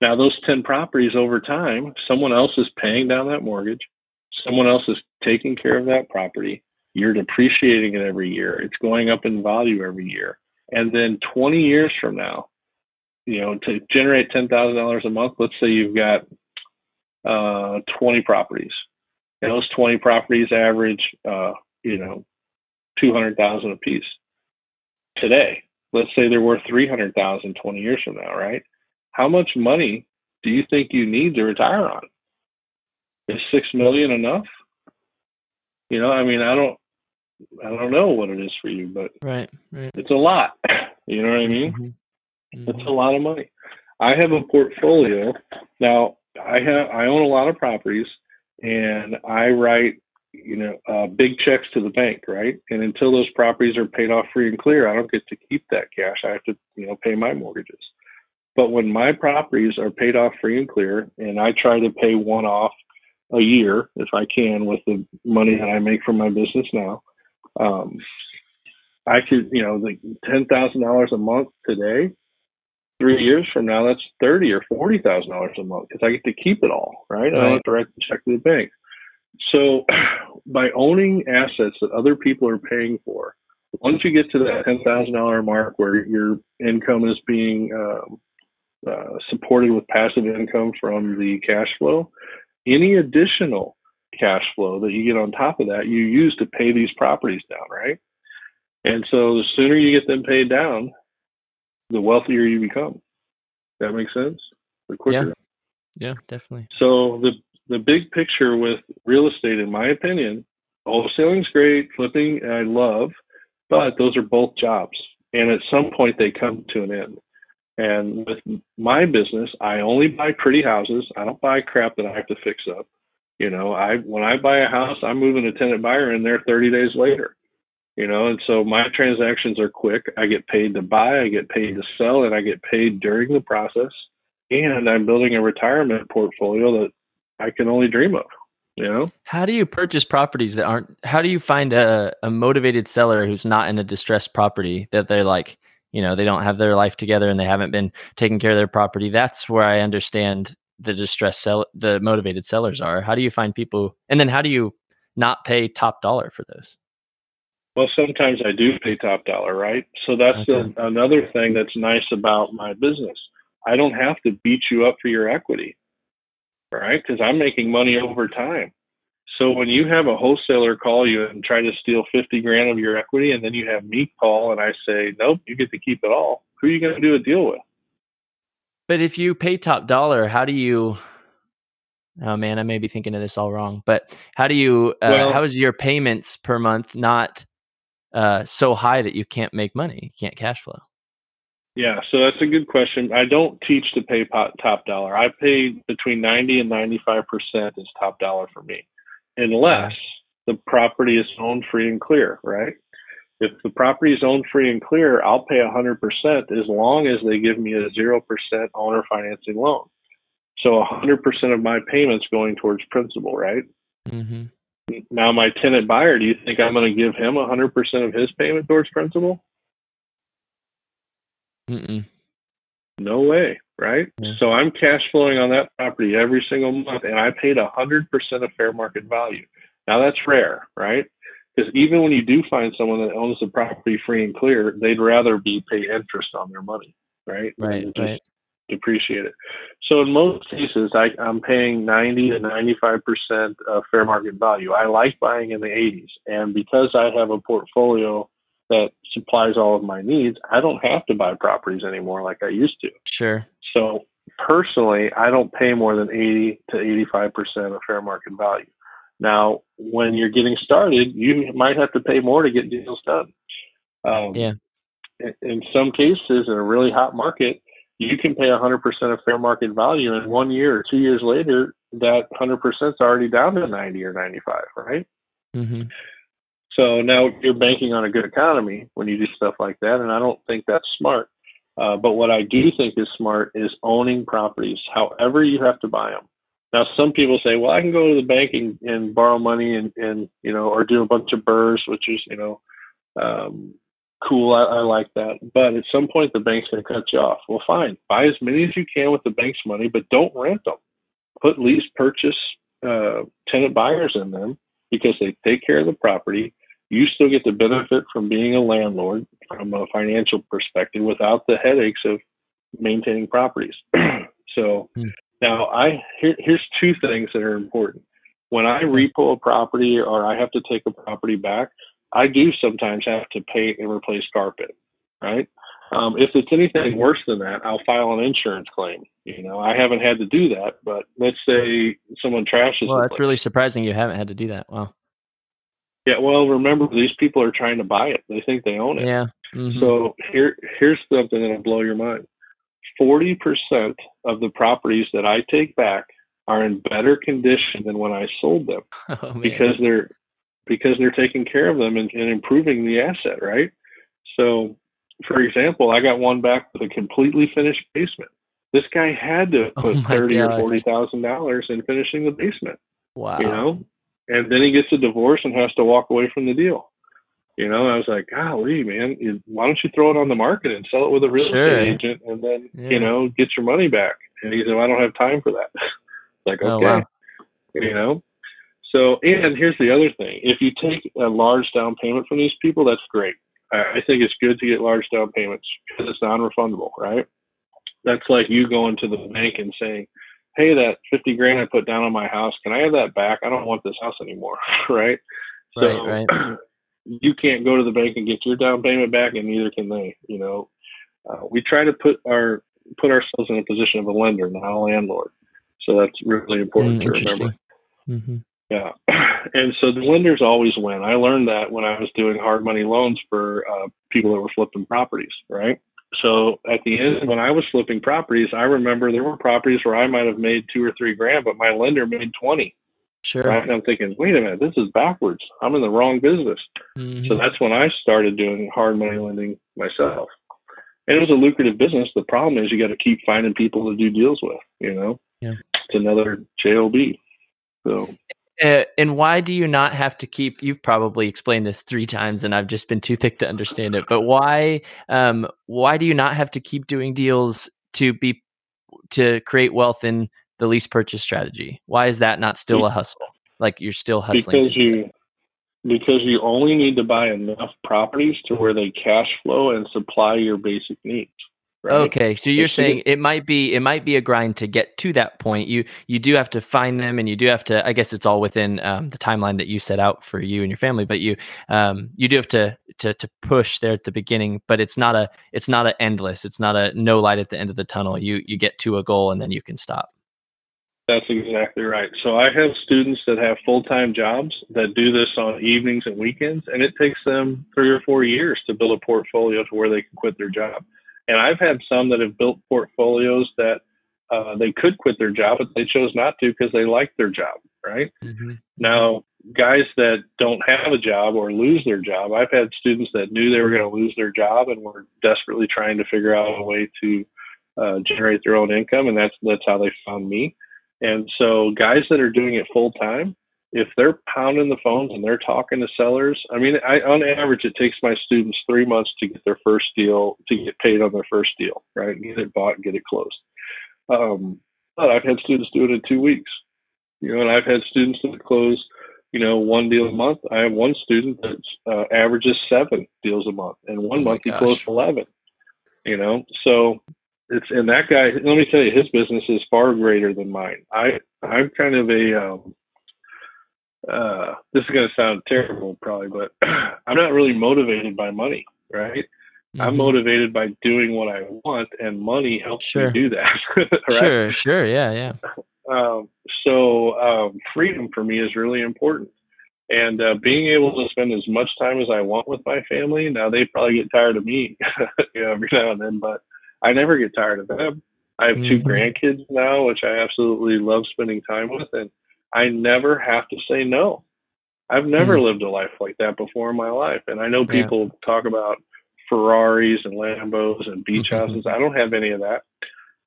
Now, those 10 properties over time, someone else is paying down that mortgage, someone else is taking care of that property. You're depreciating it every year, it's going up in value every year. And then 20 years from now, you know, to generate $10,000 a month, let's say you've got uh, 20 properties. And those 20 properties average, uh, you know, 200,000 a piece. Today, let's say they're worth 300,000 20 years from now, right? how much money do you think you need to retire on? Is six million enough? You know, I mean, I don't, I don't know what it is for you, but right, right. it's a lot. You know what I mean? Mm-hmm. Mm-hmm. It's a lot of money. I have a portfolio now. I have I own a lot of properties, and I write you know uh, big checks to the bank, right? And until those properties are paid off free and clear, I don't get to keep that cash. I have to you know pay my mortgages. But when my properties are paid off free and clear, and I try to pay one off a year if I can with the money that I make from my business now, um, I could, you know, like ten thousand dollars a month today. Three years from now, that's thirty or forty thousand dollars a month because I get to keep it all, right? I don't have to write the check to the bank. So, by owning assets that other people are paying for, once you get to that ten thousand dollar mark where your income is being um, uh, supported with passive income from the cash flow, any additional cash flow that you get on top of that, you use to pay these properties down, right? And so the sooner you get them paid down, the wealthier you become. That makes sense? The quicker. Yeah, yeah definitely. So the the big picture with real estate, in my opinion, wholesaling's great, flipping I love, but those are both jobs. And at some point they come to an end. And with my business, I only buy pretty houses. I don't buy crap that I have to fix up. You know, I when I buy a house, I'm moving a tenant buyer in there 30 days later. You know, and so my transactions are quick. I get paid to buy, I get paid to sell, and I get paid during the process. And I'm building a retirement portfolio that I can only dream of. You know, how do you purchase properties that aren't? How do you find a, a motivated seller who's not in a distressed property that they're like, you know, they don't have their life together and they haven't been taking care of their property? That's where I understand the distressed sell the motivated sellers are. How do you find people, and then how do you not pay top dollar for those? Well, sometimes I do pay top dollar, right? So that's okay. the, another thing that's nice about my business. I don't have to beat you up for your equity right? Because I'm making money over time. So when you have a wholesaler call you and try to steal 50 grand of your equity, and then you have me call and I say, nope, you get to keep it all, who are you going to do a deal with? But if you pay top dollar, how do you? Oh man, I may be thinking of this all wrong. But how do you? Uh, well, how is your payments per month not uh, so high that you can't make money, you can't cash flow? Yeah, so that's a good question. I don't teach to pay top dollar. I pay between 90 and 95% is top dollar for me, unless the property is owned free and clear, right? If the property is owned free and clear, I'll pay 100% as long as they give me a 0% owner financing loan. So 100% of my payments going towards principal, right? Mm-hmm. Now, my tenant buyer, do you think I'm going to give him 100% of his payment towards principal? Mm-mm. No way, right? So I'm cash flowing on that property every single month, and I paid hundred percent of fair market value. Now that's rare, right? Because even when you do find someone that owns the property free and clear, they'd rather be pay interest on their money, right? Right, right. Depreciate it. So in most cases, I, I'm paying 90 to 95 percent of fair market value. I like buying in the 80s, and because I have a portfolio that supplies all of my needs, I don't have to buy properties anymore like I used to. Sure. So personally, I don't pay more than 80 to 85% of fair market value. Now, when you're getting started, you might have to pay more to get deals done. Um, yeah. In some cases, in a really hot market, you can pay 100% of fair market value, and one year or two years later, that 100% is already down to 90 or 95, right? Mm-hmm. So now you're banking on a good economy when you do stuff like that, and I don't think that's smart. Uh, but what I do think is smart is owning properties, however you have to buy them. Now, some people say, well, I can go to the bank and, and borrow money and, and, you know, or do a bunch of BRRRRs, which is, you know, um, cool. I, I like that. But at some point, the bank's going to cut you off. Well, fine. Buy as many as you can with the bank's money, but don't rent them. Put lease purchase uh, tenant buyers in them because they take care of the property you still get the benefit from being a landlord from a financial perspective without the headaches of maintaining properties. so hmm. Now I here, here's two things that are important. When I repo a property or I have to take a property back, I do sometimes have to paint and replace carpet, right? Um, if it's anything worse than that, I'll file an insurance claim. You know, I haven't had to do that, but let's say someone trashes. Well, that's place. really surprising. You haven't had to do that. Wow. Yeah, well, remember these people are trying to buy it. They think they own it. Yeah. Mm-hmm. So here, here's something that'll blow your mind. Forty percent of the properties that I take back are in better condition than when I sold them oh, because they're because they're taking care of them and, and improving the asset, right? So, for example, I got one back with a completely finished basement. This guy had to oh put oh thirty God. or forty thousand dollars in finishing the basement. Wow. You know, and then he gets a divorce and has to walk away from the deal. You know, I was like, golly, man, you, why don't you throw it on the market and sell it with a real sure. estate agent and then, yeah. you know, get your money back? And he said, well, I don't have time for that. like, oh, okay. Oh, wow. You know, So, and here's the other thing: if you take a large down payment from these people, that's great. if you take a large down payment from these people, that's great. I think it's good to get large down payments because it's non-refundable, right? That's like you going to the bank and saying, "Hey, that fifty grand I put down on my house, can I have that back? I don't want this house anymore," right? So right, right. you can't go to the bank and get your down payment back, and neither can they. You know, uh, we try to put our put ourselves in a position of a lender, not a landlord. So that's really important mm, to remember. Mm-hmm. Yeah. And so the lenders always win. I learned that when I was doing hard money loans for uh, people that were flipping properties, right? So at the end, when I was flipping properties, I remember there were properties where I might have made two or three grand, but my lender made 20. Sure. Right? And I'm thinking, wait a minute, this is backwards. I'm in the wrong business. Mm-hmm. So that's when I started doing hard money lending myself. And it was a lucrative business. The problem is you got to keep finding people to do deals with, you know? Yeah. It's another JOB. So uh, and why do you not have to keep? You've probably explained this three times, and I've just been too thick to understand it. But why? Um, why do you not have to keep doing deals to be to create wealth in the lease purchase strategy? Why is that not still a hustle? Like you're still hustling because you because you only need to buy enough properties to where they cash flow and supply your basic needs. Right? Okay, so you're saying it might be it might be a grind to get to that point. You you do have to find them, and you do have to. I guess it's all within um, the timeline that you set out for you and your family. But you um, you do have to to to push there at the beginning. But it's not a it's not a endless. It's not a no light at the end of the tunnel. You you get to a goal and then you can stop. That's exactly right. So I have students that have full time jobs that do this on evenings and weekends, and it takes them three or four years to build a portfolio to where they can quit their job. And I've had some that have built portfolios that uh, they could quit their job, but they chose not to because they liked their job, right? Mm-hmm. Now, guys that don't have a job or lose their job, I've had students that knew they were going to lose their job and were desperately trying to figure out a way to uh, generate their own income, and that's that's how they found me. And so, guys that are doing it full time, if they're pounding the phones and they're talking to sellers, I mean, I, on average, it takes my students three months to get their first deal, to get paid on their first deal, right? Get it bought, and get it closed. Um, but I've had students do it in two weeks, you know, and I've had students that close, you know, one deal a month. I have one student that uh, averages seven deals a month, and one oh month gosh. he closed eleven. You know, so it's and that guy. Let me tell you, his business is far greater than mine. I I'm kind of a um, uh, this is going to sound terrible probably, but I'm not really motivated by money, right? Mm-hmm. I'm motivated by doing what I want, and money helps sure. me do that. right? Sure, sure, yeah, yeah. Um, so um, freedom for me is really important, and uh, being able to spend as much time as I want with my family. Now they probably get tired of me, you know, every now and then, but I never get tired of them. I have mm-hmm. two grandkids now, which I absolutely love spending time with, and I never have to say no. I've never mm-hmm. lived a life like that before in my life. And I know people yeah. talk about Ferraris and Lambos and beach mm-hmm. houses. I don't have any of that.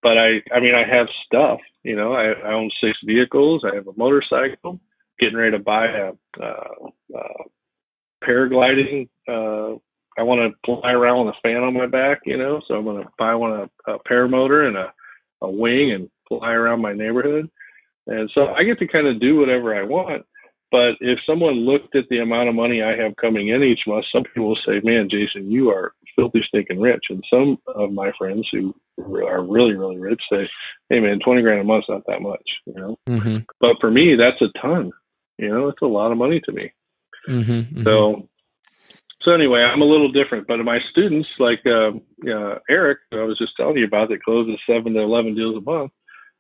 But I, I mean, I have stuff. You know, I, I own six vehicles. I have a motorcycle. Getting ready to buy a uh, uh, paragliding. Uh, I want to fly around with a fan on my back. You know, so I'm going to buy one a, a paramotor and a, a wing and fly around my neighborhood. And so I get to kind of do whatever I want. But if someone looked at the amount of money I have coming in each month, some people will say, "Man, Jason, you are filthy stinking rich." And some of my friends who are really, really rich say, "Hey, man, twenty grand a month's not that much," you know. Mm-hmm. But for me, that's a ton. You know, it's a lot of money to me. Mm-hmm, mm-hmm. So, so anyway, I'm a little different. But my students, like uh, uh, Eric, I was just telling you about, that closes seven to eleven deals a month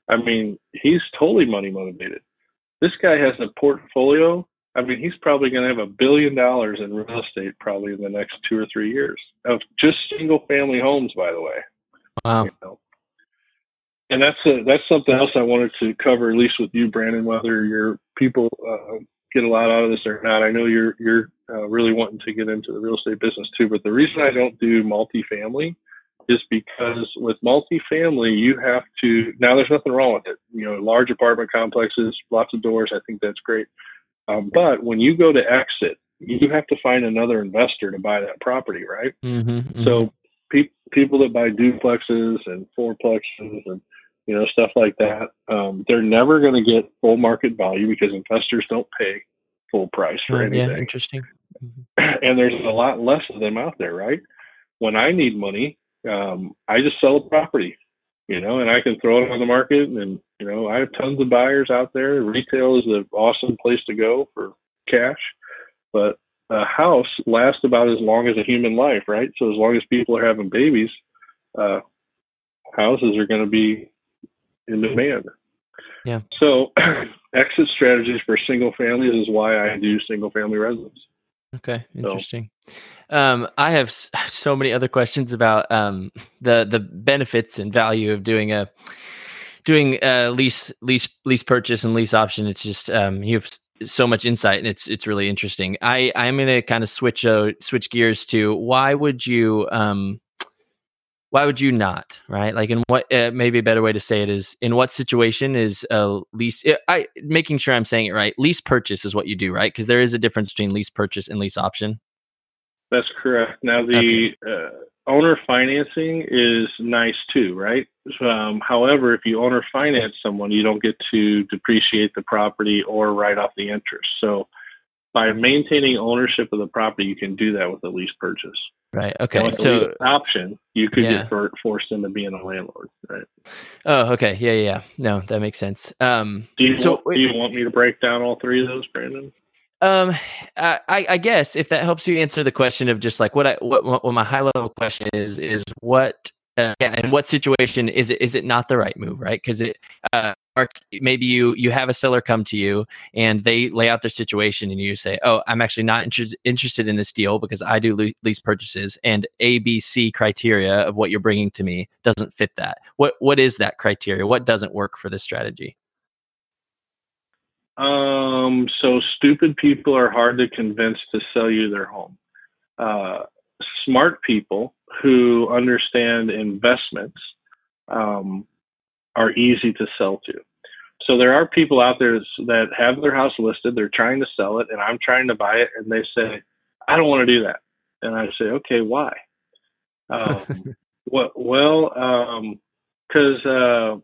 I mean, he's totally money motivated. This guy has a portfolio. I mean, he's probably going to have a billion dollars in real estate probably in the next two or three years of just single family homes, by the way. Wow. You know? And that's a, that's something else I wanted to cover, at least with you, Brandon. Whether your people uh, get a lot out of this or not, I know you're you're uh, really wanting to get into the real estate business too. But the reason I don't do multifamily is because with multifamily, you have to, now there's nothing wrong with it. You know, large apartment complexes, lots of doors, I think that's great. Um, but when you go to exit, you have to find another investor to buy that property, right? Mm-hmm, mm-hmm. So pe- people that buy duplexes and fourplexes and you know, stuff like that. Um, they're never going to get full market value because investors don't pay full price for Uh, anything. yeah, interesting. Mhm. and there's a lot less of them out there, right? When I need money, um, I just sell a property, you know, and I can throw it on the market, and you know, I have tons of buyers out there. Retail is an awesome place to go for cash, but a house lasts about as long as a human life, right? So as long as people are having babies, uh, houses are going to be in demand. Yeah. So exit strategies for single families is why I do single family residence. Okay, So- interesting. Um, I have s- so many other questions about um, the the benefits and value of doing a doing a lease lease lease purchase and lease option. It's just um, you have so much insight, and it's it's really interesting. I I'm gonna kind of switch uh, switch gears to why would you um, why would you not right like in what uh, maybe a better way to say it is in what situation is a lease uh, i making sure i'm saying it right lease purchase is what you do right because there is a difference between lease purchase and lease option That's correct. Now the uh, owner financing is nice too, right? Um, however, if you owner finance someone, you don't get to depreciate the property or write off the interest. So by maintaining ownership of the property, you can do that with a lease purchase. right okay so option, you could Yeah. get for, forced into being a landlord, right? oh okay yeah yeah yeah no that makes sense um Do you, So, want, do you want me to break down all three of those, Brandon? Um, I, I guess if that helps you answer the question of just like what I what what what my high level question is is what uh, yeah and what situation is it is it not the right move right because it uh or maybe you you have a seller come to you and they lay out their situation and you say oh I'm actually not inter- interested in this deal because I do le- lease purchases and A B C criteria of what you're bringing to me doesn't fit that what what is that criteria what doesn't work for this strategy Um, so stupid people are hard to convince to sell you their home. Uh, smart people who understand investments um, are easy to sell to. So there are people out there that have their house listed, they're trying to sell it, and I'm trying to buy it, and they say, "I don't want to do that," and I say, "Okay, why?" Um, what? Well, because uh,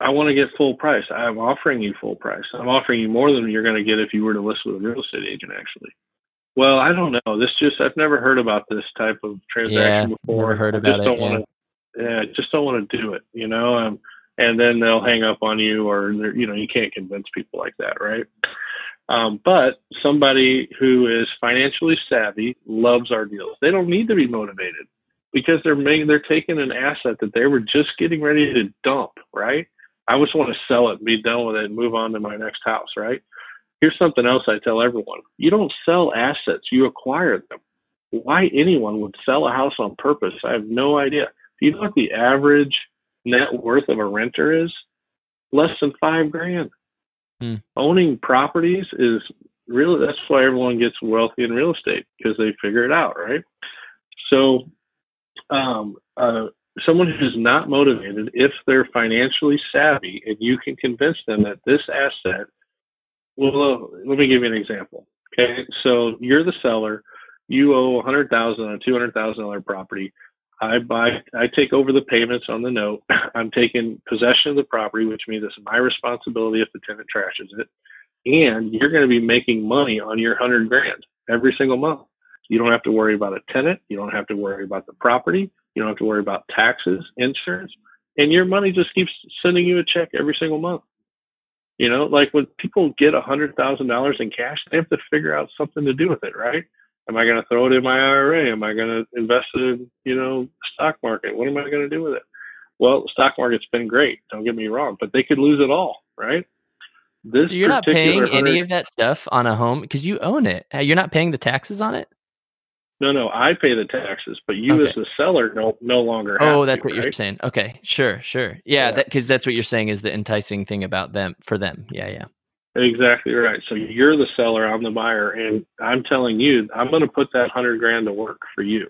I want to get full price. I'm offering you full price. I'm offering you more than you're going to get if you were to list with a real estate agent, actually. Well, I don't know. This just I've never heard about this type of transaction Yeah, before. never heard about I just it, don't yeah. want to. Yeah, I just don't want to do it. You know, um, and then they'll hang up on you, or you know, you can't convince people like that, right? Um, but somebody who is financially savvy loves our deals. They don't need to be motivated because they're making they're taking an asset that they were just getting ready to dump, right? I just want to sell it be done with it and move on to my next house, right? Here's something else I tell everyone. You don't sell assets, you acquire them. Why anyone would sell a house on purpose, I have no idea. Do you know what the average net worth of a renter is? Less than five grand. Hmm. Owning properties is really that's why everyone gets wealthy in real estate because they figure it out, right? So um, uh, someone who's not motivated, if they're financially savvy, and you can convince them that this asset, well, uh, let me give you an example. Okay, so you're the seller, you owe a hundred thousand on a two hundred thousand dollar property. I buy, I take over the payments on the note. I'm taking possession of the property, which means it's my responsibility if the tenant trashes it. And you're going to be making money on your hundred grand every single month. You don't have to worry about a tenant. You don't have to worry about the property. You don't have to worry about taxes, insurance, and your money just keeps sending you a check every single month. You know, like when people get a hundred thousand dollars in cash, they have to figure out something to do with it, right? Am I going to throw it in my IRA? Am I going to invest it in, you know, stock market? What am I going to do with it? Well, stock market's been great. Don't get me wrong, but they could lose it all, right? This So you're not paying any of that stuff on a home because you own it. You're not paying the taxes on it. No, no, I pay the taxes, but you Okay. as the seller no no longer. have Oh, that's to, what you're saying. Okay, sure, sure. Yeah, Yeah. that because that's what you're saying is the enticing thing about them for them. Yeah, yeah. Exactly right. So you're the seller, I'm the buyer, and I'm telling you, I'm going to put that hundred grand to work for you.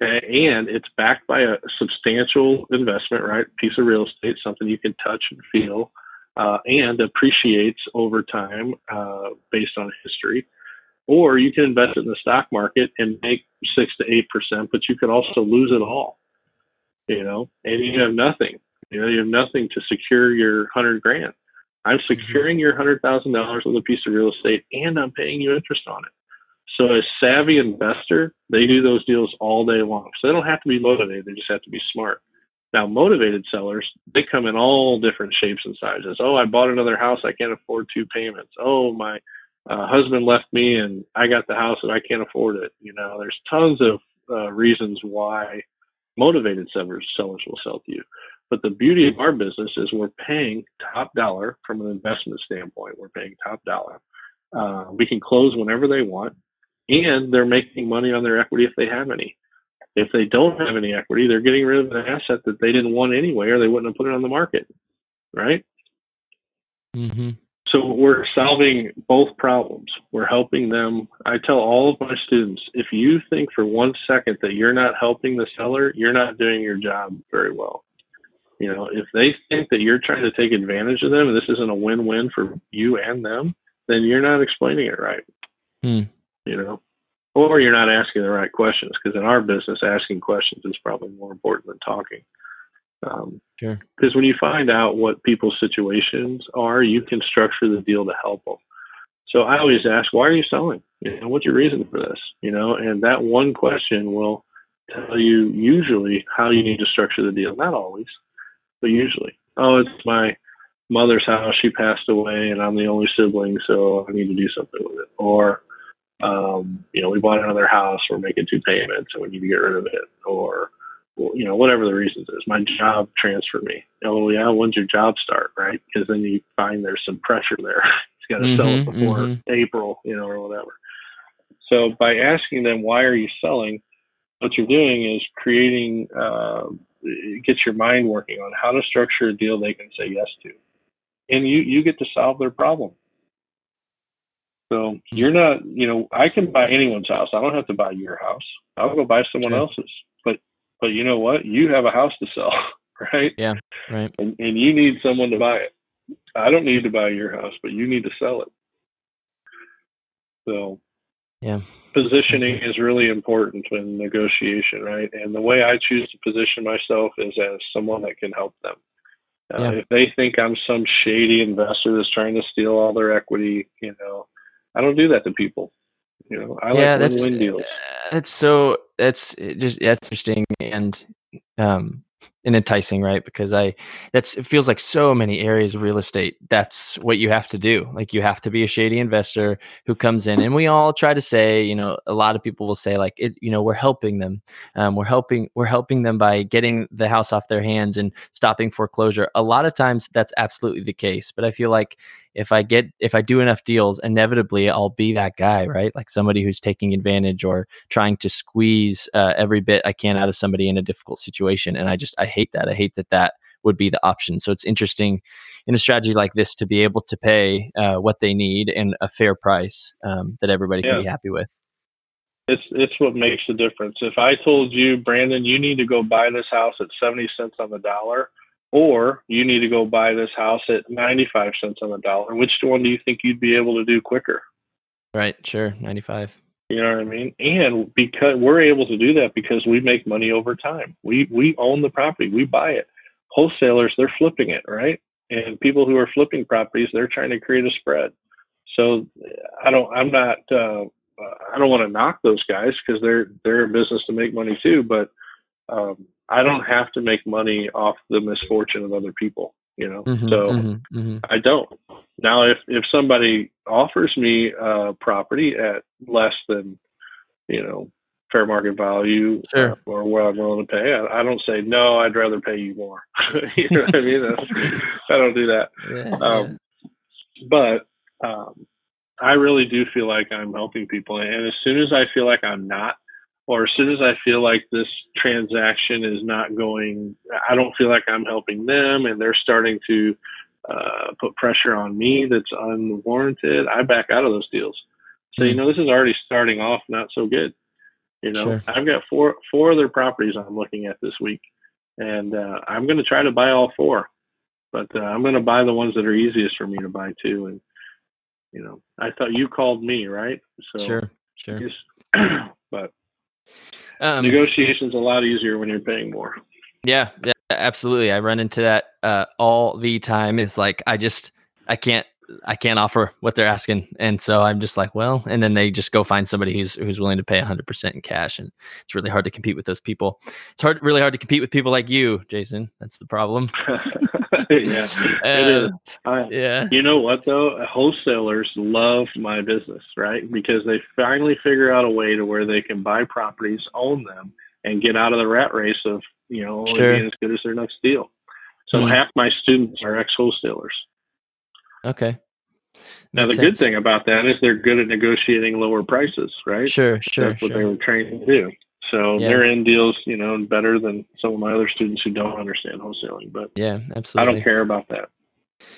Okay, and it's backed by a substantial investment, right? Piece of real estate, something you can touch and feel, uh, and appreciates over time uh, based on history. Or you can invest it in the stock market and make six to eight percent, but you could also lose it all. You know, and you have nothing. You know, you have nothing to secure your hundred grand. I'm mm-hmm. securing your hundred thousand dollars with a piece of real estate, and I'm paying you interest on it. So a savvy investor, they do those deals all day long. So they don't have to be motivated; they just have to be smart. Now, motivated sellers, they come in all different shapes and sizes. Oh, I bought another house. I can't afford two payments. Oh, my uh, husband left me and I got the house and I can't afford it. You know, there's tons of uh, reasons why motivated sellers, sellers will sell to you. But the beauty of our business is we're paying top dollar from an investment standpoint. We're paying top dollar. Uh, we can close whenever they want, and they're making money on their equity if they have any. If they don't have any equity, they're getting rid of an asset that they didn't want anyway, or they wouldn't have put it on the market, right? Mm-hmm. So we're solving both problems. We're helping them. I tell all of my students, if you think for one second that you're not helping the seller, you're not doing your job very well. You know, if they think that you're trying to take advantage of them and this isn't a win-win for you and them, then you're not explaining it right. Hmm. You know, or you're not asking the right questions because in our business, asking questions is probably more important than talking. Um, sure. Because when you find out what people's situations are, you can structure the deal to help them. So I always ask, why are you selling? You know, what's your reason for this? You know, and that one question will tell you usually how you need to structure the deal. Not always, but usually. Oh, it's my mother's house. She passed away, and I'm the only sibling, so I need to do something with it. Or, um, you know, we bought another house. We're making two payments, and we need to get rid of it. Or, you know, whatever the reasons is. My job transferred me. Oh yeah, when's your job start, right? Because then you find there's some pressure there. He's got to mm-hmm, sell it before mm-hmm. April, you know, or whatever. So by asking them why are you selling, what you're doing is creating uh, it gets your mind working on how to structure a deal they can say yes to, and you you get to solve their problem. So you're not, you know, I can buy anyone's house. I don't have to buy your house. I'll go buy someone else's but you know what? You have a house to sell, right? Yeah, right. And, and you need someone to buy it. I don't need to buy your house, but you need to sell it. So, yeah, positioning is really important in negotiation, right? And the way I choose to position myself is as someone that can help them. Uh, yeah. If they think I'm some shady investor that's trying to steal all their equity, you know, I don't do that to people. You know, I yeah, like win-win deals. That's so. That's just that's interesting and um and enticing, right? Because I that's it feels like so many areas of real estate. That's what you have to do. Like you have to be a shady investor who comes in, and we all try to say, you know, a lot of people will say like, it, you know, we're helping them. Um, we're helping we're helping them by getting the house off their hands and stopping foreclosure. A lot of times that's absolutely the case, but I feel like if I get if I do enough deals, inevitably I'll be that guy, right? Like somebody who's taking advantage or trying to squeeze uh, every bit I can out of somebody in a difficult situation. And I just I hate that. I hate that that would be the option. So it's interesting in a strategy like this to be able to pay uh, what they need and a fair price um, that everybody can be happy with. It's it's what makes the difference. If I told you, Brandon, you need to go buy this house at seventy cents on the dollar, or you need to go buy this house at 95 cents on the dollar. Which one do you think you'd be able to do quicker? Right, sure, 95. You know what I mean? And because we're able to do that because we make money over time. We we own the property, we buy it. Wholesalers, they're flipping it, right? And people who are flipping properties, they're trying to create a spread. So I don't I'm not uh I don't want to knock those guys because they're they're in business to make money too, but um I don't have to make money off the misfortune of other people, you know. Mm-hmm, so mm-hmm, mm-hmm. I don't. Now, if if somebody offers me a property at less than, you know, fair market value sure. uh, or what I'm willing to pay, I, I, don't say no. I'd rather pay you more. you know what I mean? I don't do that. Yeah, um, yeah. But um, I really do feel like I'm helping people, and as soon as I feel like I'm not, or as soon as I feel like this transaction is not going, I don't feel like I'm helping them and they're starting to uh, put pressure on me that's unwarranted, I back out of those deals. So, you hmm. know, this is already starting off not so good. You know, sure. I've got four four other properties I'm looking at this week, and uh, I'm going to try to buy all four, but uh, I'm going to buy the ones that are easiest for me to buy too. And you know, I thought you called me, right? So sure, sure. Just, but um, Negotiation's a lot easier when you're paying more. Yeah, yeah, absolutely. I run into that uh, all the time. Is like I just I can't I can't offer what they're asking, and so I'm just like, well, and then they just go find somebody who's who's willing to pay 100 percent in cash, and it's really hard to compete with those people. It's hard, really hard to compete with people like you, Jason. That's the problem. yeah, uh, I, yeah. You know what though? Wholesalers love my business, right? Because they finally figure out a way to where they can buy properties, own them, and get out of the rat race of you know only Sure. being as good as their next deal. So Mhm. half my students are ex wholesalers. Okay. Now the Makes good thing about that is they're good at negotiating lower prices, right? Sure, sure, That's what they were trained to do. So Yeah. they're in deals, you know, better than some of my other students who don't understand wholesaling. But Yeah, absolutely. I don't care about that.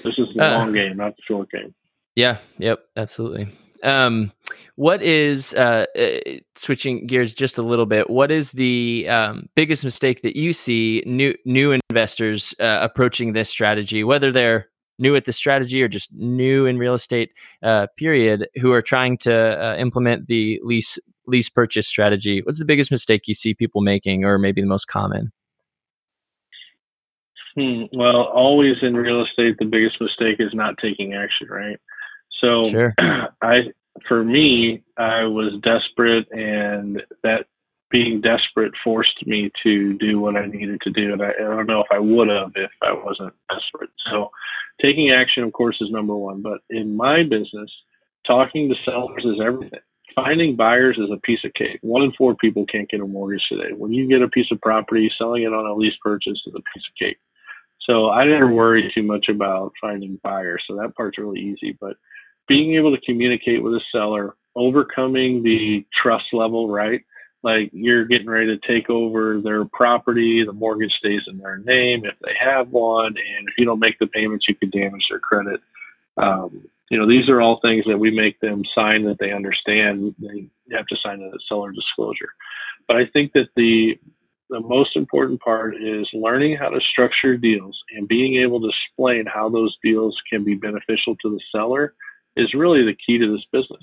This is the Uh, long game, not the short game. Yeah. Yep. Absolutely. Um, what is uh, uh, switching gears just a little bit? What is the um, biggest mistake that you see new new investors uh, approaching this strategy, whether they're new at the strategy or just new in real estate uh, period, who are trying to uh, implement the lease lease purchase strategy? What's the biggest mistake you see people making, or maybe the most common? Hmm. Well, always in real estate, the biggest mistake is not taking action, right? So, Sure. I, for me, I was desperate, and that being desperate forced me to do what I needed to do. And I, I don't know if I would have if I wasn't desperate. So, taking action, of course, is number one. But in my business, talking to sellers is everything. Finding buyers is a piece of cake. One in four people can't get a mortgage today. When you get a piece of property, selling it on a lease purchase is a piece of cake. So I didn't worry too much about finding buyers. So that part's really easy. But being able to communicate with a seller, overcoming the trust level, right? Like you're getting ready to take over their property, the mortgage stays in their name if they have one, and if you don't make the payments, you could damage their credit. Um, you know, these are all things that we make them sign that they understand. They have to sign a seller disclosure. But I think that the the most important part is learning how to structure deals and being able to explain how those deals can be beneficial to the seller is really the key to this business.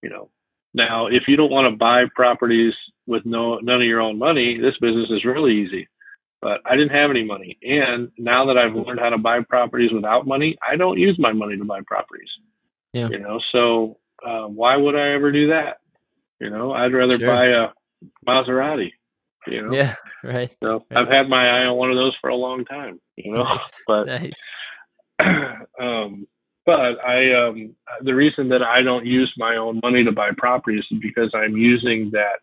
You know, now if you don't want to buy properties with no none of your own money, this business is really easy. But I didn't have any money, and now that I've learned how to buy properties without money, I don't use my money to buy properties. Yeah. You know, so uh, why would I ever do that? You know, I'd rather Sure. buy a Maserati. You know, Yeah. Right. so Right. I've had my eye on one of those for a long time, you know. Nice. But Nice. um, but I um, the reason that I don't use my own money to buy properties is because I'm using that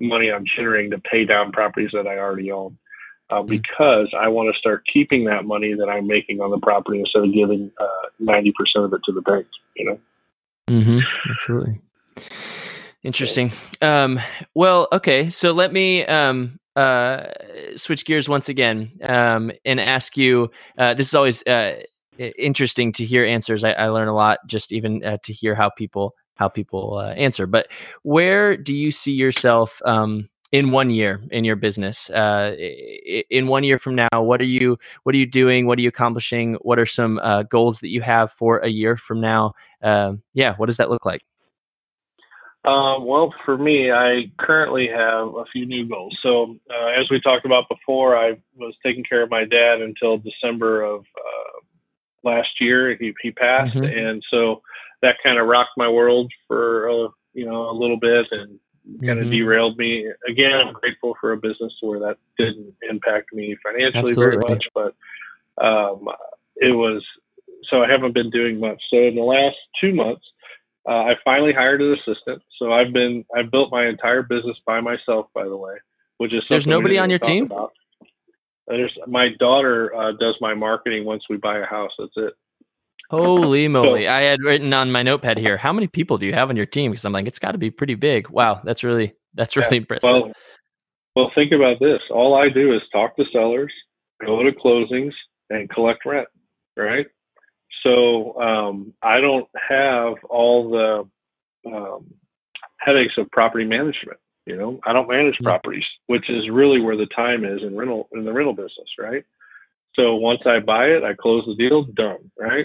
money I'm generating to pay down properties that I already own. Uh, because I want to start keeping that money that I'm making on the property instead of giving uh, ninety percent of it to the bank. You know. Mm-hmm. Absolutely. Interesting. Um, well, okay. So let me um, uh, switch gears once again um, and ask you. Uh, this is always uh, interesting to hear answers. I, I learn a lot just even uh, to hear how people how people uh, answer. But where do you see yourself um, in one year in your business? Uh, in one year from now, what are you what are you doing? What are you accomplishing? What are some uh, goals that you have for a year from now? Um, yeah, what does that look like? Um, well, for me, I currently have a few new goals. So, uh, as we talked about before, I was taking care of my dad until December of uh, last year. He he passed, Mhm. and so that kind of rocked my world for uh, you know a little bit and kind of Mhm. derailed me. Again, I'm grateful for a business where that didn't impact me financially very much, but um, it was. So I haven't been doing much. So in the last two months. Uh, I finally hired an assistant, so I've been I've built my entire business by myself. By the way, which is There's nobody on your team? About. There's my daughter uh, does my marketing once we buy a house. That's it. Holy moly. I had written on my notepad here, how many people do you have on your team? Because I'm like, it's got to be pretty big. Wow, that's really that's Yeah, really impressive. Well, well, think about this. All I do is talk to sellers, go to closings, and collect rent. Right. So um, I don't have all the um, headaches of property management. You know, I don't manage properties, which is really where the time is in rental in the rental business, right? So once I buy it, I close the deal, done, right?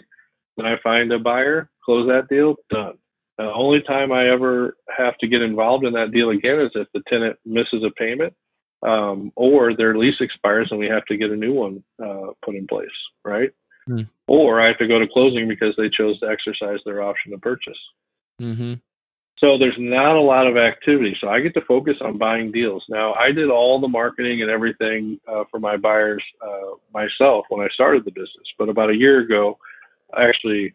Then I find a buyer, close that deal, done. The only time I ever have to get involved in that deal again is if the tenant misses a payment um, or their lease expires and we have to get a new one uh, put in place, right? Hmm. Or I have to go to closing because they chose to exercise their option to purchase. Mm-hmm. So there's not a lot of activity. So I get to focus on buying deals. Now I did all the marketing and everything uh, for my buyers uh, myself when I started the business. But about a year ago, actually,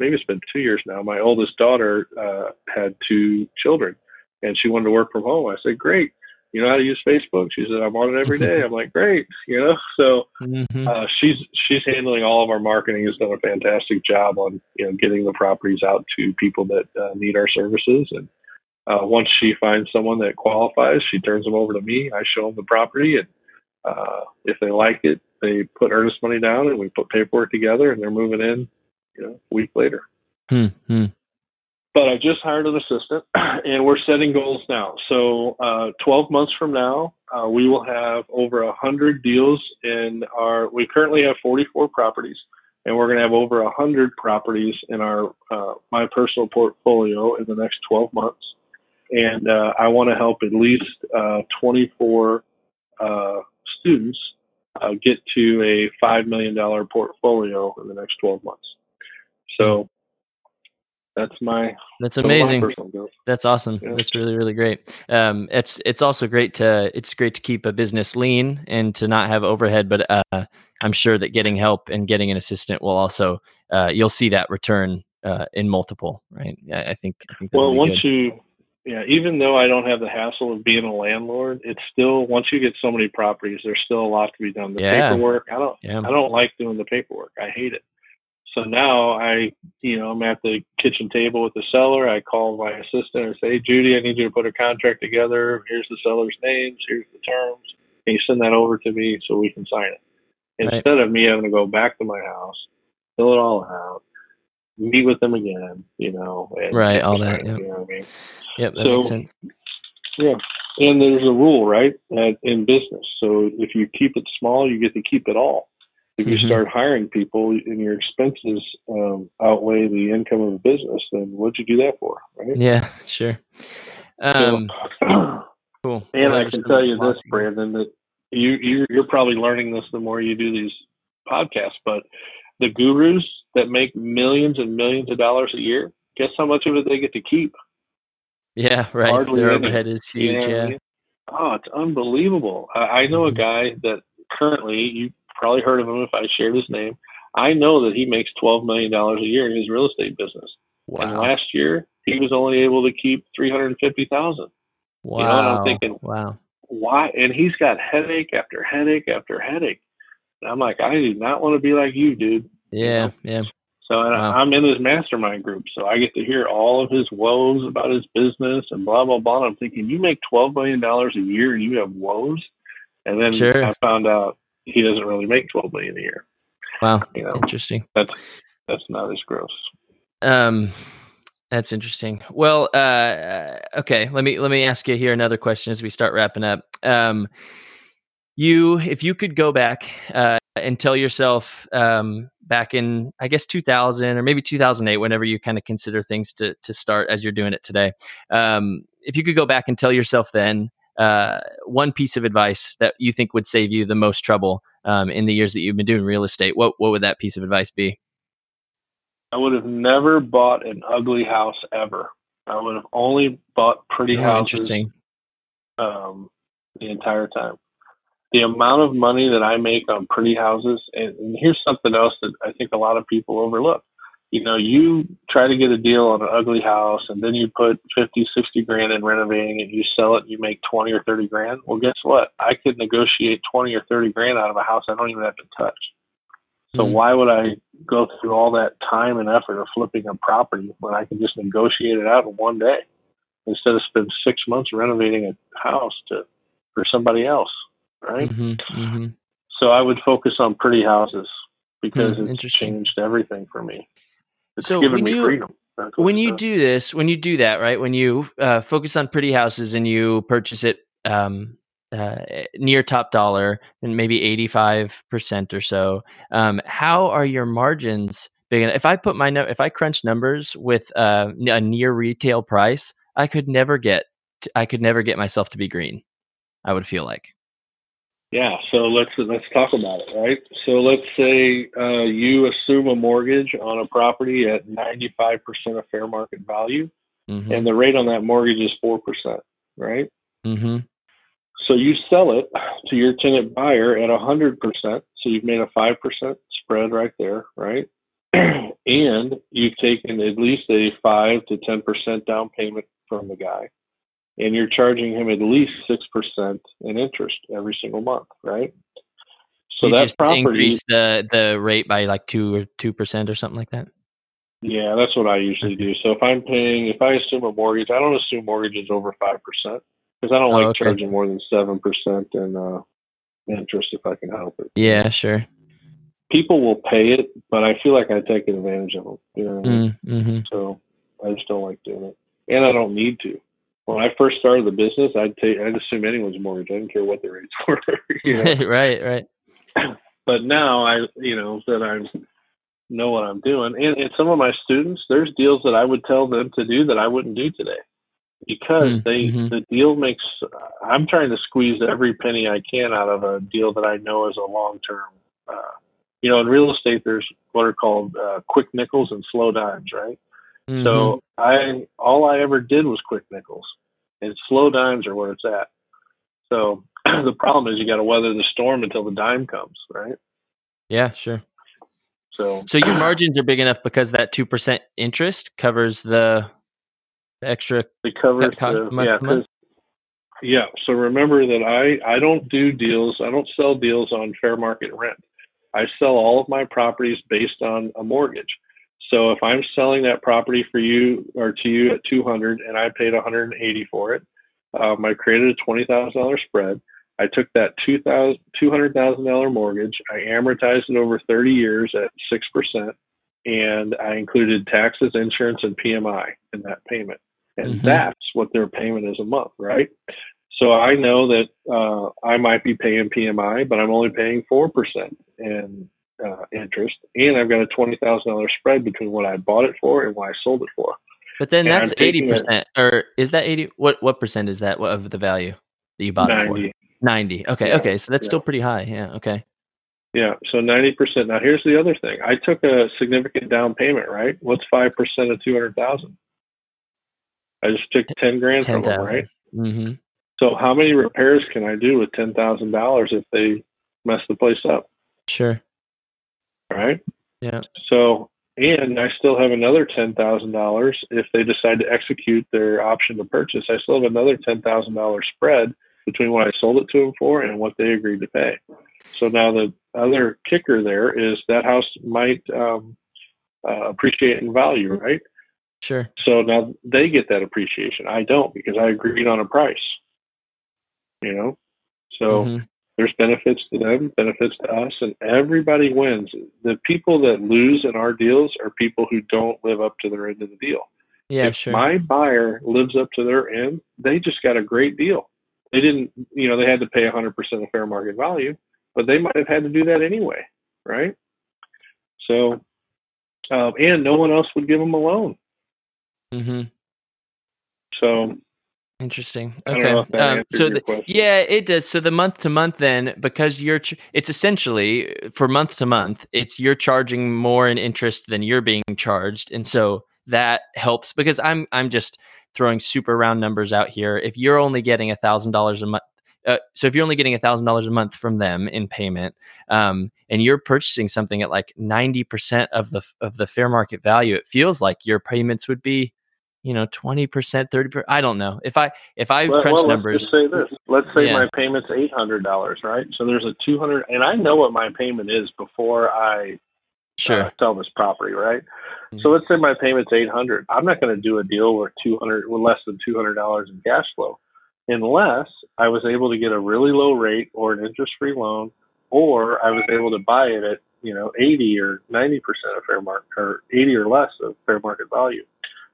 maybe it's been two years now. My oldest daughter uh, had two children, and she wanted to work from home. I said, "Great, you know how to use Facebook? She said, I'm on it every day. I'm like, great, you know. So mm-hmm. uh, she's she's handling all of our marketing. Has done a fantastic job on you know getting the properties out to people that uh, need our services. And uh, once she finds someone that qualifies, she turns them over to me. I show them the property, and uh, if they like it, they put earnest money down, and we put paperwork together, and they're moving in, you know, a week later. Mm-hmm but I just hired an assistant, and we're setting goals now. So, uh, 12 months from now, uh, we will have over 100 deals in our. We currently have 44 properties, and we're going to have over 100 properties in our uh, my personal portfolio in the next 12 months. And uh, I want to help at least uh, 24 uh, students get to a five million dollar portfolio in the next 12 months. So that's my that's amazing that's awesome yeah. that's really really great um it's it's also great to it's great to keep a business lean and to not have overhead but uh i'm sure that getting help and getting an assistant will also uh you'll see that return uh in multiple right i, I think i think well once good. you yeah even though i don't have the hassle of being a landlord it's still once you get so many properties there's still a lot to be done the yeah. paperwork i don't yeah. i don't like doing the paperwork i hate it so now I, you know, I'm at the kitchen table with the seller. I call my assistant and say, hey, Judy, I need you to put a contract together. Here's the seller's names. Here's the terms. Can you send that over to me so we can sign it? Instead right. of me having to go back to my house, fill it all out, meet with them again, you know. right, all that. Yep. You know what I mean? Yep, that so, makes sense. Yeah. And there's a rule, right, in business. So if you keep it small, you get to keep it all if you mm-hmm. start hiring people and your expenses um, outweigh the income of the business, then what'd you do that for, right? Yeah, sure. Um, so, cool. And well, I can tell you this, Brandon, that you, you you're probably learning this the more you do these podcasts, but the gurus that make millions and millions of dollars a year, guess how much of it they get to keep? Yeah, right. Hardly Their overhead is huge. You know yeah. I mean? Oh, it's unbelievable. I, I know mm-hmm. a guy that currently you probably heard of him if I shared his name. I know that he makes twelve million dollars a year in his real estate business. Wow. And last year he was only able to keep three hundred and fifty thousand. Wow. You know, and I'm thinking, wow, why? And he's got headache after headache after headache. And I'm like, I do not want to be like you, dude. Yeah, you know? yeah. So wow. I'm in his mastermind group, so I get to hear all of his woes about his business and blah blah blah. And I'm thinking, you make twelve million dollars a year and you have woes. And then sure. I found out he doesn't really make twelve million a year. Wow, you know, interesting. That's that's not as gross. Um, that's interesting. Well, uh, okay. Let me let me ask you here another question as we start wrapping up. Um, you, if you could go back uh, and tell yourself um, back in, I guess, 2000 or maybe 2008, whenever you kind of consider things to to start as you're doing it today, um, if you could go back and tell yourself then uh, one piece of advice that you think would save you the most trouble um, in the years that you've been doing real estate, what what would that piece of advice be? I would have never bought an ugly house ever. I would have only bought pretty oh, houses. Interesting. Um, the entire time. The amount of money that I make on pretty houses, and, and here's something else that I think a lot of people overlook you know, you try to get a deal on an ugly house and then you put 50, 60 grand in renovating and you sell it and you make 20 or 30 grand. Well, guess what? I could negotiate 20 or 30 grand out of a house I don't even have to touch. So mm-hmm. why would I go through all that time and effort of flipping a property when I can just negotiate it out in one day instead of spend six months renovating a house to for somebody else, right? Mm-hmm. Mm-hmm. So I would focus on pretty houses because mm, it's changed everything for me. It's so given me you, freedom. When you do this, when you do that, right? When you uh, focus on pretty houses and you purchase it um, uh, near top dollar and maybe 85% or so, um, how are your margins big enough? If I put my, no- if I crunch numbers with uh, a near retail price, I could never get, I could never get myself to be green. I would feel like. Yeah, so let's let's talk about it, right? So let's say uh, you assume a mortgage on a property at 95% of fair market value, Mm-hmm. and the rate on that mortgage is four percent, right? mm-hmm. So you sell it to your tenant buyer at 100%, so you've made a 5% spread right there, right? and you've taken at least a 5 to 10% down payment from the guy. And you're charging him at least 6% in interest every single month, right? So you that just property increase the the rate by like two or two percent or something like that. Yeah, that's what I usually do. So if I'm paying, if I assume a mortgage, I don't assume mortgages over five percent because I don't Oh, like okay. charging more than seven percent in uh, interest if I can help it. Yeah, sure. People will pay it, but I feel like I take advantage of them. You know Mm, hmm So I just don't like doing it, and I don't need to. When I first started the business, I'd take, I'd assume anyone's mortgage. I didn't care what the rates were. you know? right, right. but now I, you know, that I know what I'm doing, and, and some of my students, there's deals that I would tell them to do that I wouldn't do today, because Mm, they mhm. the deal makes. I'm trying to squeeze every penny I can out of a deal that I know is a long term. Uh, you know, in real estate, there's what are called uh, quick nickels and slow dimes, right? Mhm. So I all I ever did was quick nickels, and slow dimes are where it's at. So the problem is you got to weather the storm until the dime comes, right? yeah, sure. So So your margins are big enough because that two percent interest covers the, the extra. it covers the, month yeah, month? yeah. So remember that I I don't do deals. I don't sell deals on fair market rent. I sell all of my properties based on a mortgage. So if I'm selling that property for you or to you at 200 and I paid 180 for it, um, I created a $20,000 spread. I took that $200,000 $200,000 mortgage. I amortized it over 30 years at 6%, and I included taxes, insurance, and PMI in that payment. And Mhm. that's what their payment is a month, right? So I know that uh, I might be paying PMI, but I'm only paying 4% in uh, interest, and I've got a $20,000 spread between what I bought it for and what I sold it for. But then And that's eighty percent, or is that eighty? What what percent is that of the value that you bought it for? Ninety. Okay, Yeah, okay. So that's yeah. still pretty high. Yeah. Okay. Yeah, so ninety percent. Now here's the other thing. I took a significant down payment, right? What's five percent of two hundred thousand? I just took ten grand Ten from them, right? Mm-hmm. So how many repairs can I do with ten thousand dollars if they mess the place up, Sure. Right? Yeah. So and I still have another ten thousand dollars if they decide to execute their option to purchase. I still have another ten thousand dollars spread between what I sold it to them for and what they agreed to pay. So now the other kicker there is that house might um, uh, appreciate in value, right? Sure. So now they get that appreciation. I don't because I agreed on a price. You know, so Mhm. There's benefits to them, benefits to us, and everybody wins. The people that lose in our deals are people who don't live up to their end of the deal. Yeah. if Sure. my buyer lives up to their end, they just got a great deal. They didn't, you know, they had to pay 100% of fair market value, but they might have had to do that anyway, right? So, um, and no one else would give them a loan. mm-hmm. So, Interesting. Okay. know if that Um, so the, yeah, it does. So the month to month, then, because you're, ch- it's essentially for month to month, it's you're charging more in interest than you're being charged, and so that helps because I'm I'm just throwing super round numbers out here. If you're only getting a thousand dollars a month, uh, so if you're only getting a thousand dollars a month from them in payment, um, and you're purchasing something at like ninety percent of the of the fair market value, it feels like your payments would be, you know, twenty percent, thirty percent. I don't know if I if I well, crunch well, numbers. let's say this. Let's say Yeah. my payment's $800, right? So there's a 200 and I know what my payment is before I Sure. uh, sell this property, right? Mhm. So let's say my payment's eight hundred. I'm not going to do a deal with two hundred, with less than two hundred dollars in cash flow, unless I was able to get a really low rate or an interest-free loan, or I was able to buy it at you know eighty or ninety percent of fair market, or eighty or less of fair market value.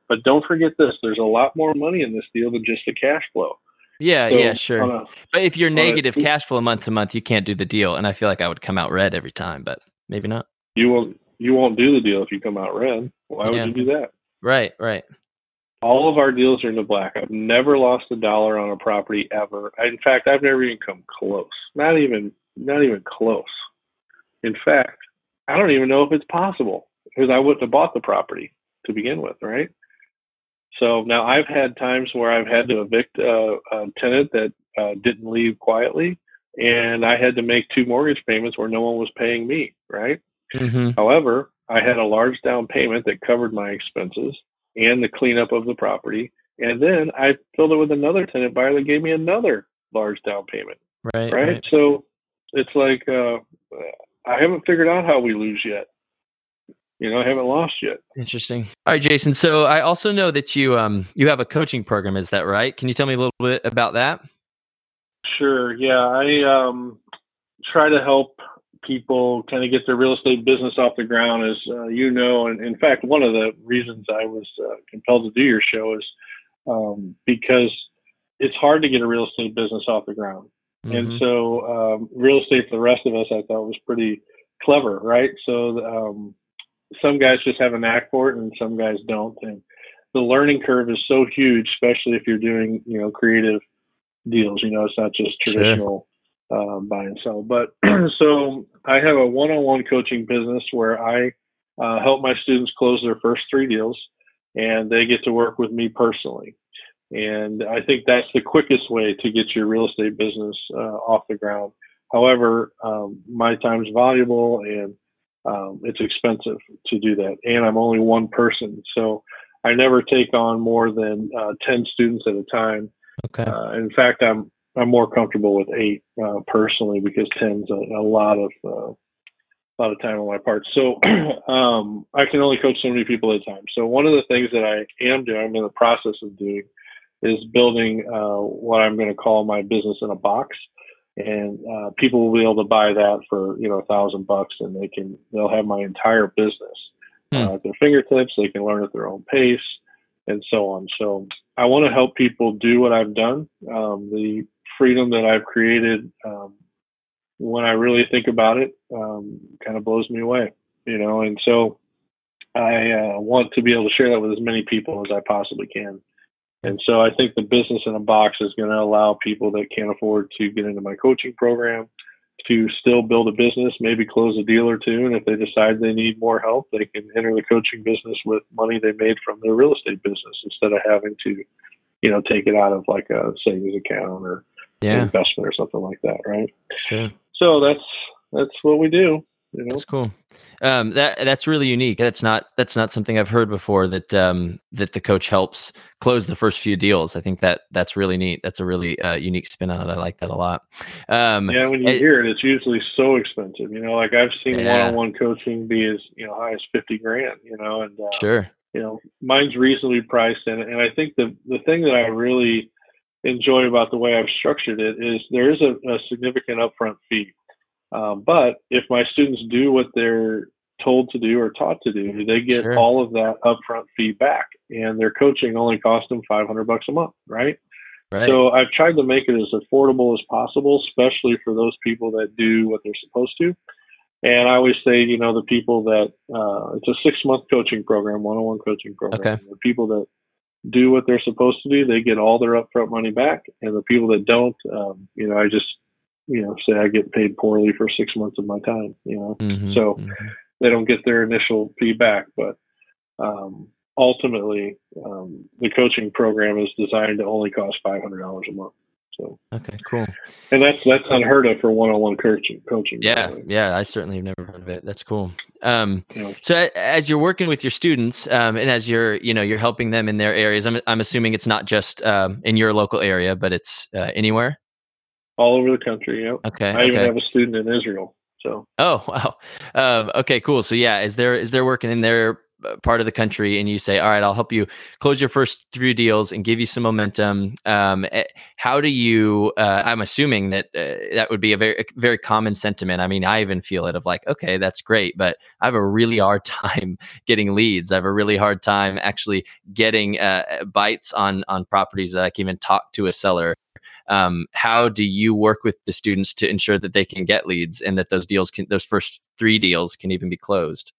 But don't forget this: there's a lot more money in this deal than just the cash flow. yeah, So yeah, sure. a- but if you're a negative cash flow month to month, you can't do the deal, and I feel like I would come out red every time, but maybe not. you won't you won't do the deal if you come out red. Why would Yeah. you do that? Right, right. All of our deals are in the black. I've never lost a dollar on a property ever. In fact, I've never even come close. Not even not even close. In fact, I don't even know if it's possible because I wouldn't have bought the property to begin with, right? So now I've had times where I've had to evict a, a tenant that uh, didn't leave quietly, and I had to make two mortgage payments where no one was paying me, right? Mm-hmm. However, I had a large down payment that covered my expenses and the cleanup of the property, and then I filled it with another tenant buyer that gave me another large down payment. Right. Right. right. So it's like uh, I haven't figured out how we lose yet you know, I haven't lost yet. Interesting. All right, Jason. So I also know that you um you have a coaching program. Is that right? Can you tell me a little bit about that? Sure. Yeah, I um try to help people kind of get their real estate business off the ground, as uh, you know. And in fact, one of the reasons I was uh, compelled to do your show is um, because it's hard to get a real estate business off the ground. Mm-hmm. And so, um, real estate for the rest of us, I thought was pretty clever, right? So, um, some guys just have a knack for it and some guys don't. And the learning curve is so huge, especially if you're doing, you know, creative deals. You know, it's not just traditional sure. uh, buy and sell. But so I have a one-on-one coaching business where I uh, help my students close their first three deals, and they get to work with me personally. And I think that's the quickest way to get your real estate business uh, off the ground. However, um, my time's valuable and um, it's expensive to do that, and I'm only one person, so I never take on more than uh, ten students at a time. Okay. Uh, in fact, I'm I'm more comfortable with eight uh, personally because ten's a, a lot of uh, a lot of time on my part. So um, I can only coach so many people at a time. So one of the things that I am doing, I'm in the process of doing, is building uh, what I'm going to call my business in a box and uh, people will be able to buy that for you know a thousand bucks, and they can they'll have my entire business mm. uh, at their fingertips. They can learn at their own pace, and so on. So I want to help people do what I've done. Um, the freedom that I've created, um, when I really think about it, um, kind of blows me away. You know, and so I uh, want to be able to share that with as many people as I possibly can. And so I think the business in a box is going to allow people that can't afford to get into my coaching program to still build a business, maybe close a deal or two. And if they decide they need more help, they can enter the coaching business with money they made from their real estate business instead of having to, you know, take it out of like a savings account or yeah. investment or something like that. Right. Sure. So that's, that's what we do. You know? That's cool. Um, that that's really unique. That's not that's not something I've heard before. That um, that the coach helps close the first few deals. I think that that's really neat. That's a really uh, unique spin on it. I like that a lot. Um, yeah, when you it, hear it, it's usually so expensive. You know, like I've seen yeah. one-on-one coaching be as you know high as fifty grand. You know, and uh, sure, you know, mine's reasonably priced, and and I think the the thing that I really enjoy about the way I've structured it is there is a, a significant upfront fee. Um, but if my students do what they're told to do or taught to do, they get sure. all of that upfront feedback, and their coaching only costs them 500 bucks a month, right? Right. So I've tried to make it as affordable as possible, especially for those people that do what they're supposed to. And I always say, you know, the people that uh, it's a six month coaching program, one on one coaching program. Okay. The people that do what they're supposed to do, they get all their upfront money back. And the people that don't, um, you know, I just you know, say I get paid poorly for six months of my time, you know, mm-hmm, so mm-hmm. they don't get their initial feedback. But um, ultimately, um, the coaching program is designed to only cost five hundred dollars a month. So okay, cool. And that's that's unheard of for one-on-one coaching. Coaching. Yeah, yeah, I certainly have never heard of it. That's cool. Um, yeah. So as you're working with your students, um, and as you're you know you're helping them in their areas, I'm I'm assuming it's not just um, in your local area, but it's uh, anywhere all over the country. Yep. Okay. I even have a student in Israel. So. Oh wow. Um, okay. Cool. So yeah, is there is there working in their uh, part of the country, and you say, all right, I'll help you close your first three deals and give you some momentum. Um, eh, how do you? Uh, I'm assuming that uh, that would be a very very common sentiment. I mean, I even feel it of like, okay, that's great, but I have a really hard time getting leads. I have a really hard time actually getting uh, bites on on properties that I can even talk to a seller um, how do you work with the students to ensure that they can get leads and that those deals can those first three deals can even be closed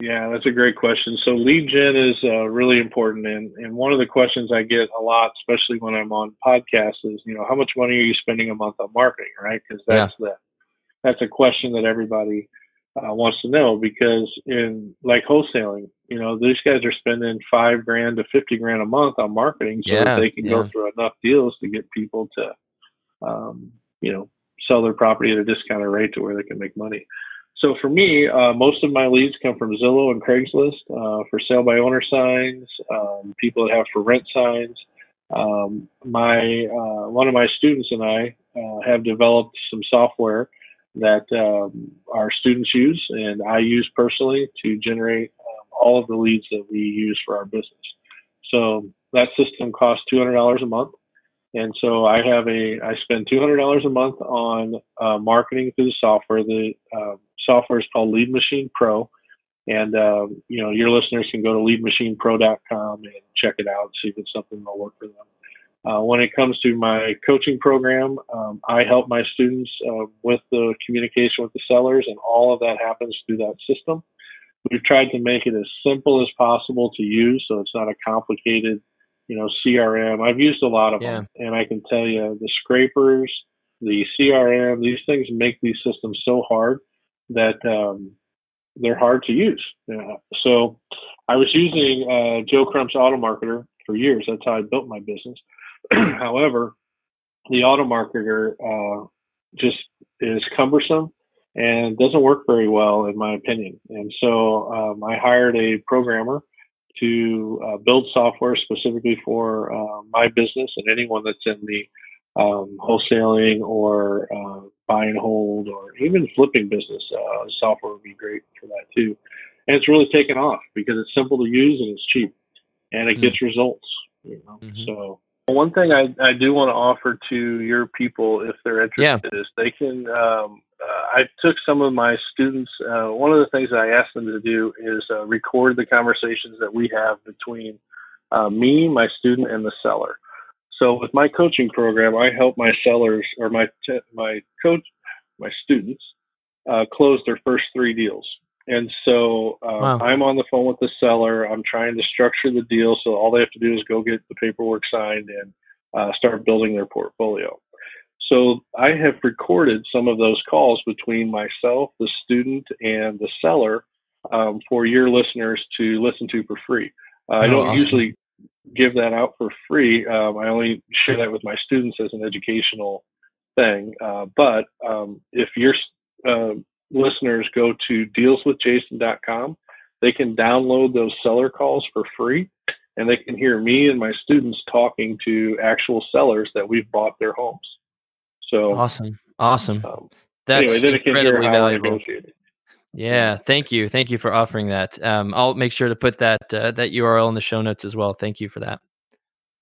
Yeah, that's a great question. So lead gen is uh, really important, and and one of the questions I get a lot, especially when I'm on podcasts, is you know how much money are you spending a month on marketing, right? Because that's yeah. the that's a question that everybody uh, wants to know because in like wholesaling, you know these guys are spending five grand to fifty grand a month on marketing so yeah, that they can yeah. go through enough deals to get people to, um, you know, sell their property at a discounted rate to where they can make money. So for me, uh, most of my leads come from Zillow and Craigslist uh, for sale by owner signs, um, people that have for rent signs. Um, my uh, one of my students and I uh, have developed some software that um, our students use and I use personally to generate um, all of the leads that we use for our business. So that system costs two hundred dollars a month. And so I have a, I spend $200 a month on uh, marketing through the software. The uh, software is called Lead Machine Pro. And, um, you know, your listeners can go to leadmachinepro.com and check it out, see if it's something that'll work for them. Uh, when it comes to my coaching program, um, I help my students uh, with the communication with the sellers, and all of that happens through that system. We've tried to make it as simple as possible to use, so it's not a complicated, you know, CRM. I've used a lot of yeah. them, and I can tell you the scrapers, the CRM, these things make these systems so hard that um, they're hard to use. Uh, so I was using uh, Joe Crump's Auto Marketer for years. That's how I built my business. However, the Auto Marketer uh, just is cumbersome and doesn't work very well, in my opinion. And so um, I hired a programmer to uh, build software specifically for uh, my business and anyone that's in the um, wholesaling or uh, buy and hold or even flipping business, uh, software would be great for that too. And it's really taken off because it's simple to use and it's cheap and it mm-hmm. gets results. You know, mm-hmm. so one thing I, I do want to offer to your people, if they're interested, yeah. is they can. Um, uh, I took some of my students. Uh, one of the things I asked them to do is uh, record the conversations that we have between uh, me, my student, and the seller. So with my coaching program, I help my sellers or my t- my coach my students uh, close their first three deals. And so uh, wow. I'm on the phone with the seller. I'm trying to structure the deal so all they have to do is go get the paperwork signed and uh, start building their portfolio. So I have recorded some of those calls between myself, the student, and the seller um, for your listeners to listen to for free. Uh, oh, I don't awesome. usually give that out for free. Um, I only share that with my students as an educational thing. Uh, but um, if your uh, listeners go to dealswithjason.com, they can download those seller calls for free and they can hear me and my students talking to actual sellers that we've bought their homes. So awesome. Awesome. Um, That's anyway, incredibly valuable. Yeah, thank you, thank you for offering that. Um, I'll make sure to put that uh, that URL in the show notes as well. Thank you for that.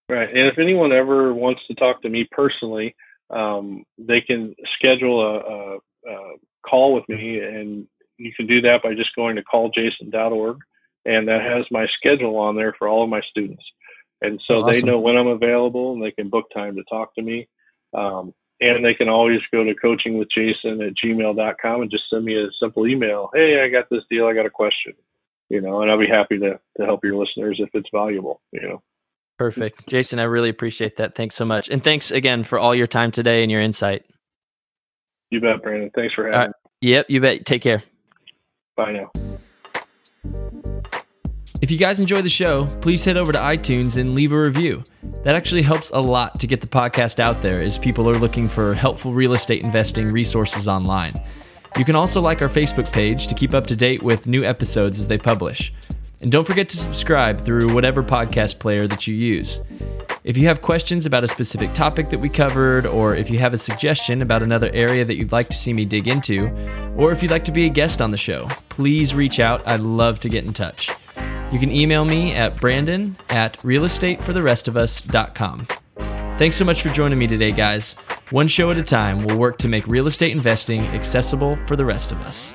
Right, and if anyone ever wants to talk to me personally, um, they can schedule a, a, a, call with me, and you can do that by just going to calljason.org, and that has my schedule on there for all of my students, and so awesome. they know when I'm available, and they can book time to talk to me. Um, and they can always go to coachingwithjason at gmail.com and just send me a simple email. Hey, I got this deal. I got a question, you know, and I'll be happy to, to help your listeners if it's valuable, you know. Perfect. Jason, I really appreciate that. Thanks so much. And thanks again for all your time today and your insight. You bet, Brandon. Thanks for having me. Yep, you bet. Take care. Bye now. If you guys enjoy the show, please head over to iTunes and leave a review. That actually helps a lot to get the podcast out there as people are looking for helpful real estate investing resources online. You can also like our Facebook page to keep up to date with new episodes as they publish. And don't forget to subscribe through whatever podcast player that you use. If you have questions about a specific topic that we covered, or if you have a suggestion about another area that you'd like to see me dig into, or if you'd like to be a guest on the show, please reach out. I'd love to get in touch. You can email me at brandon at realestatefortherestofus.com. Thanks so much for joining me today, guys. One show at a time, we'll work to make real estate investing accessible for the rest of us.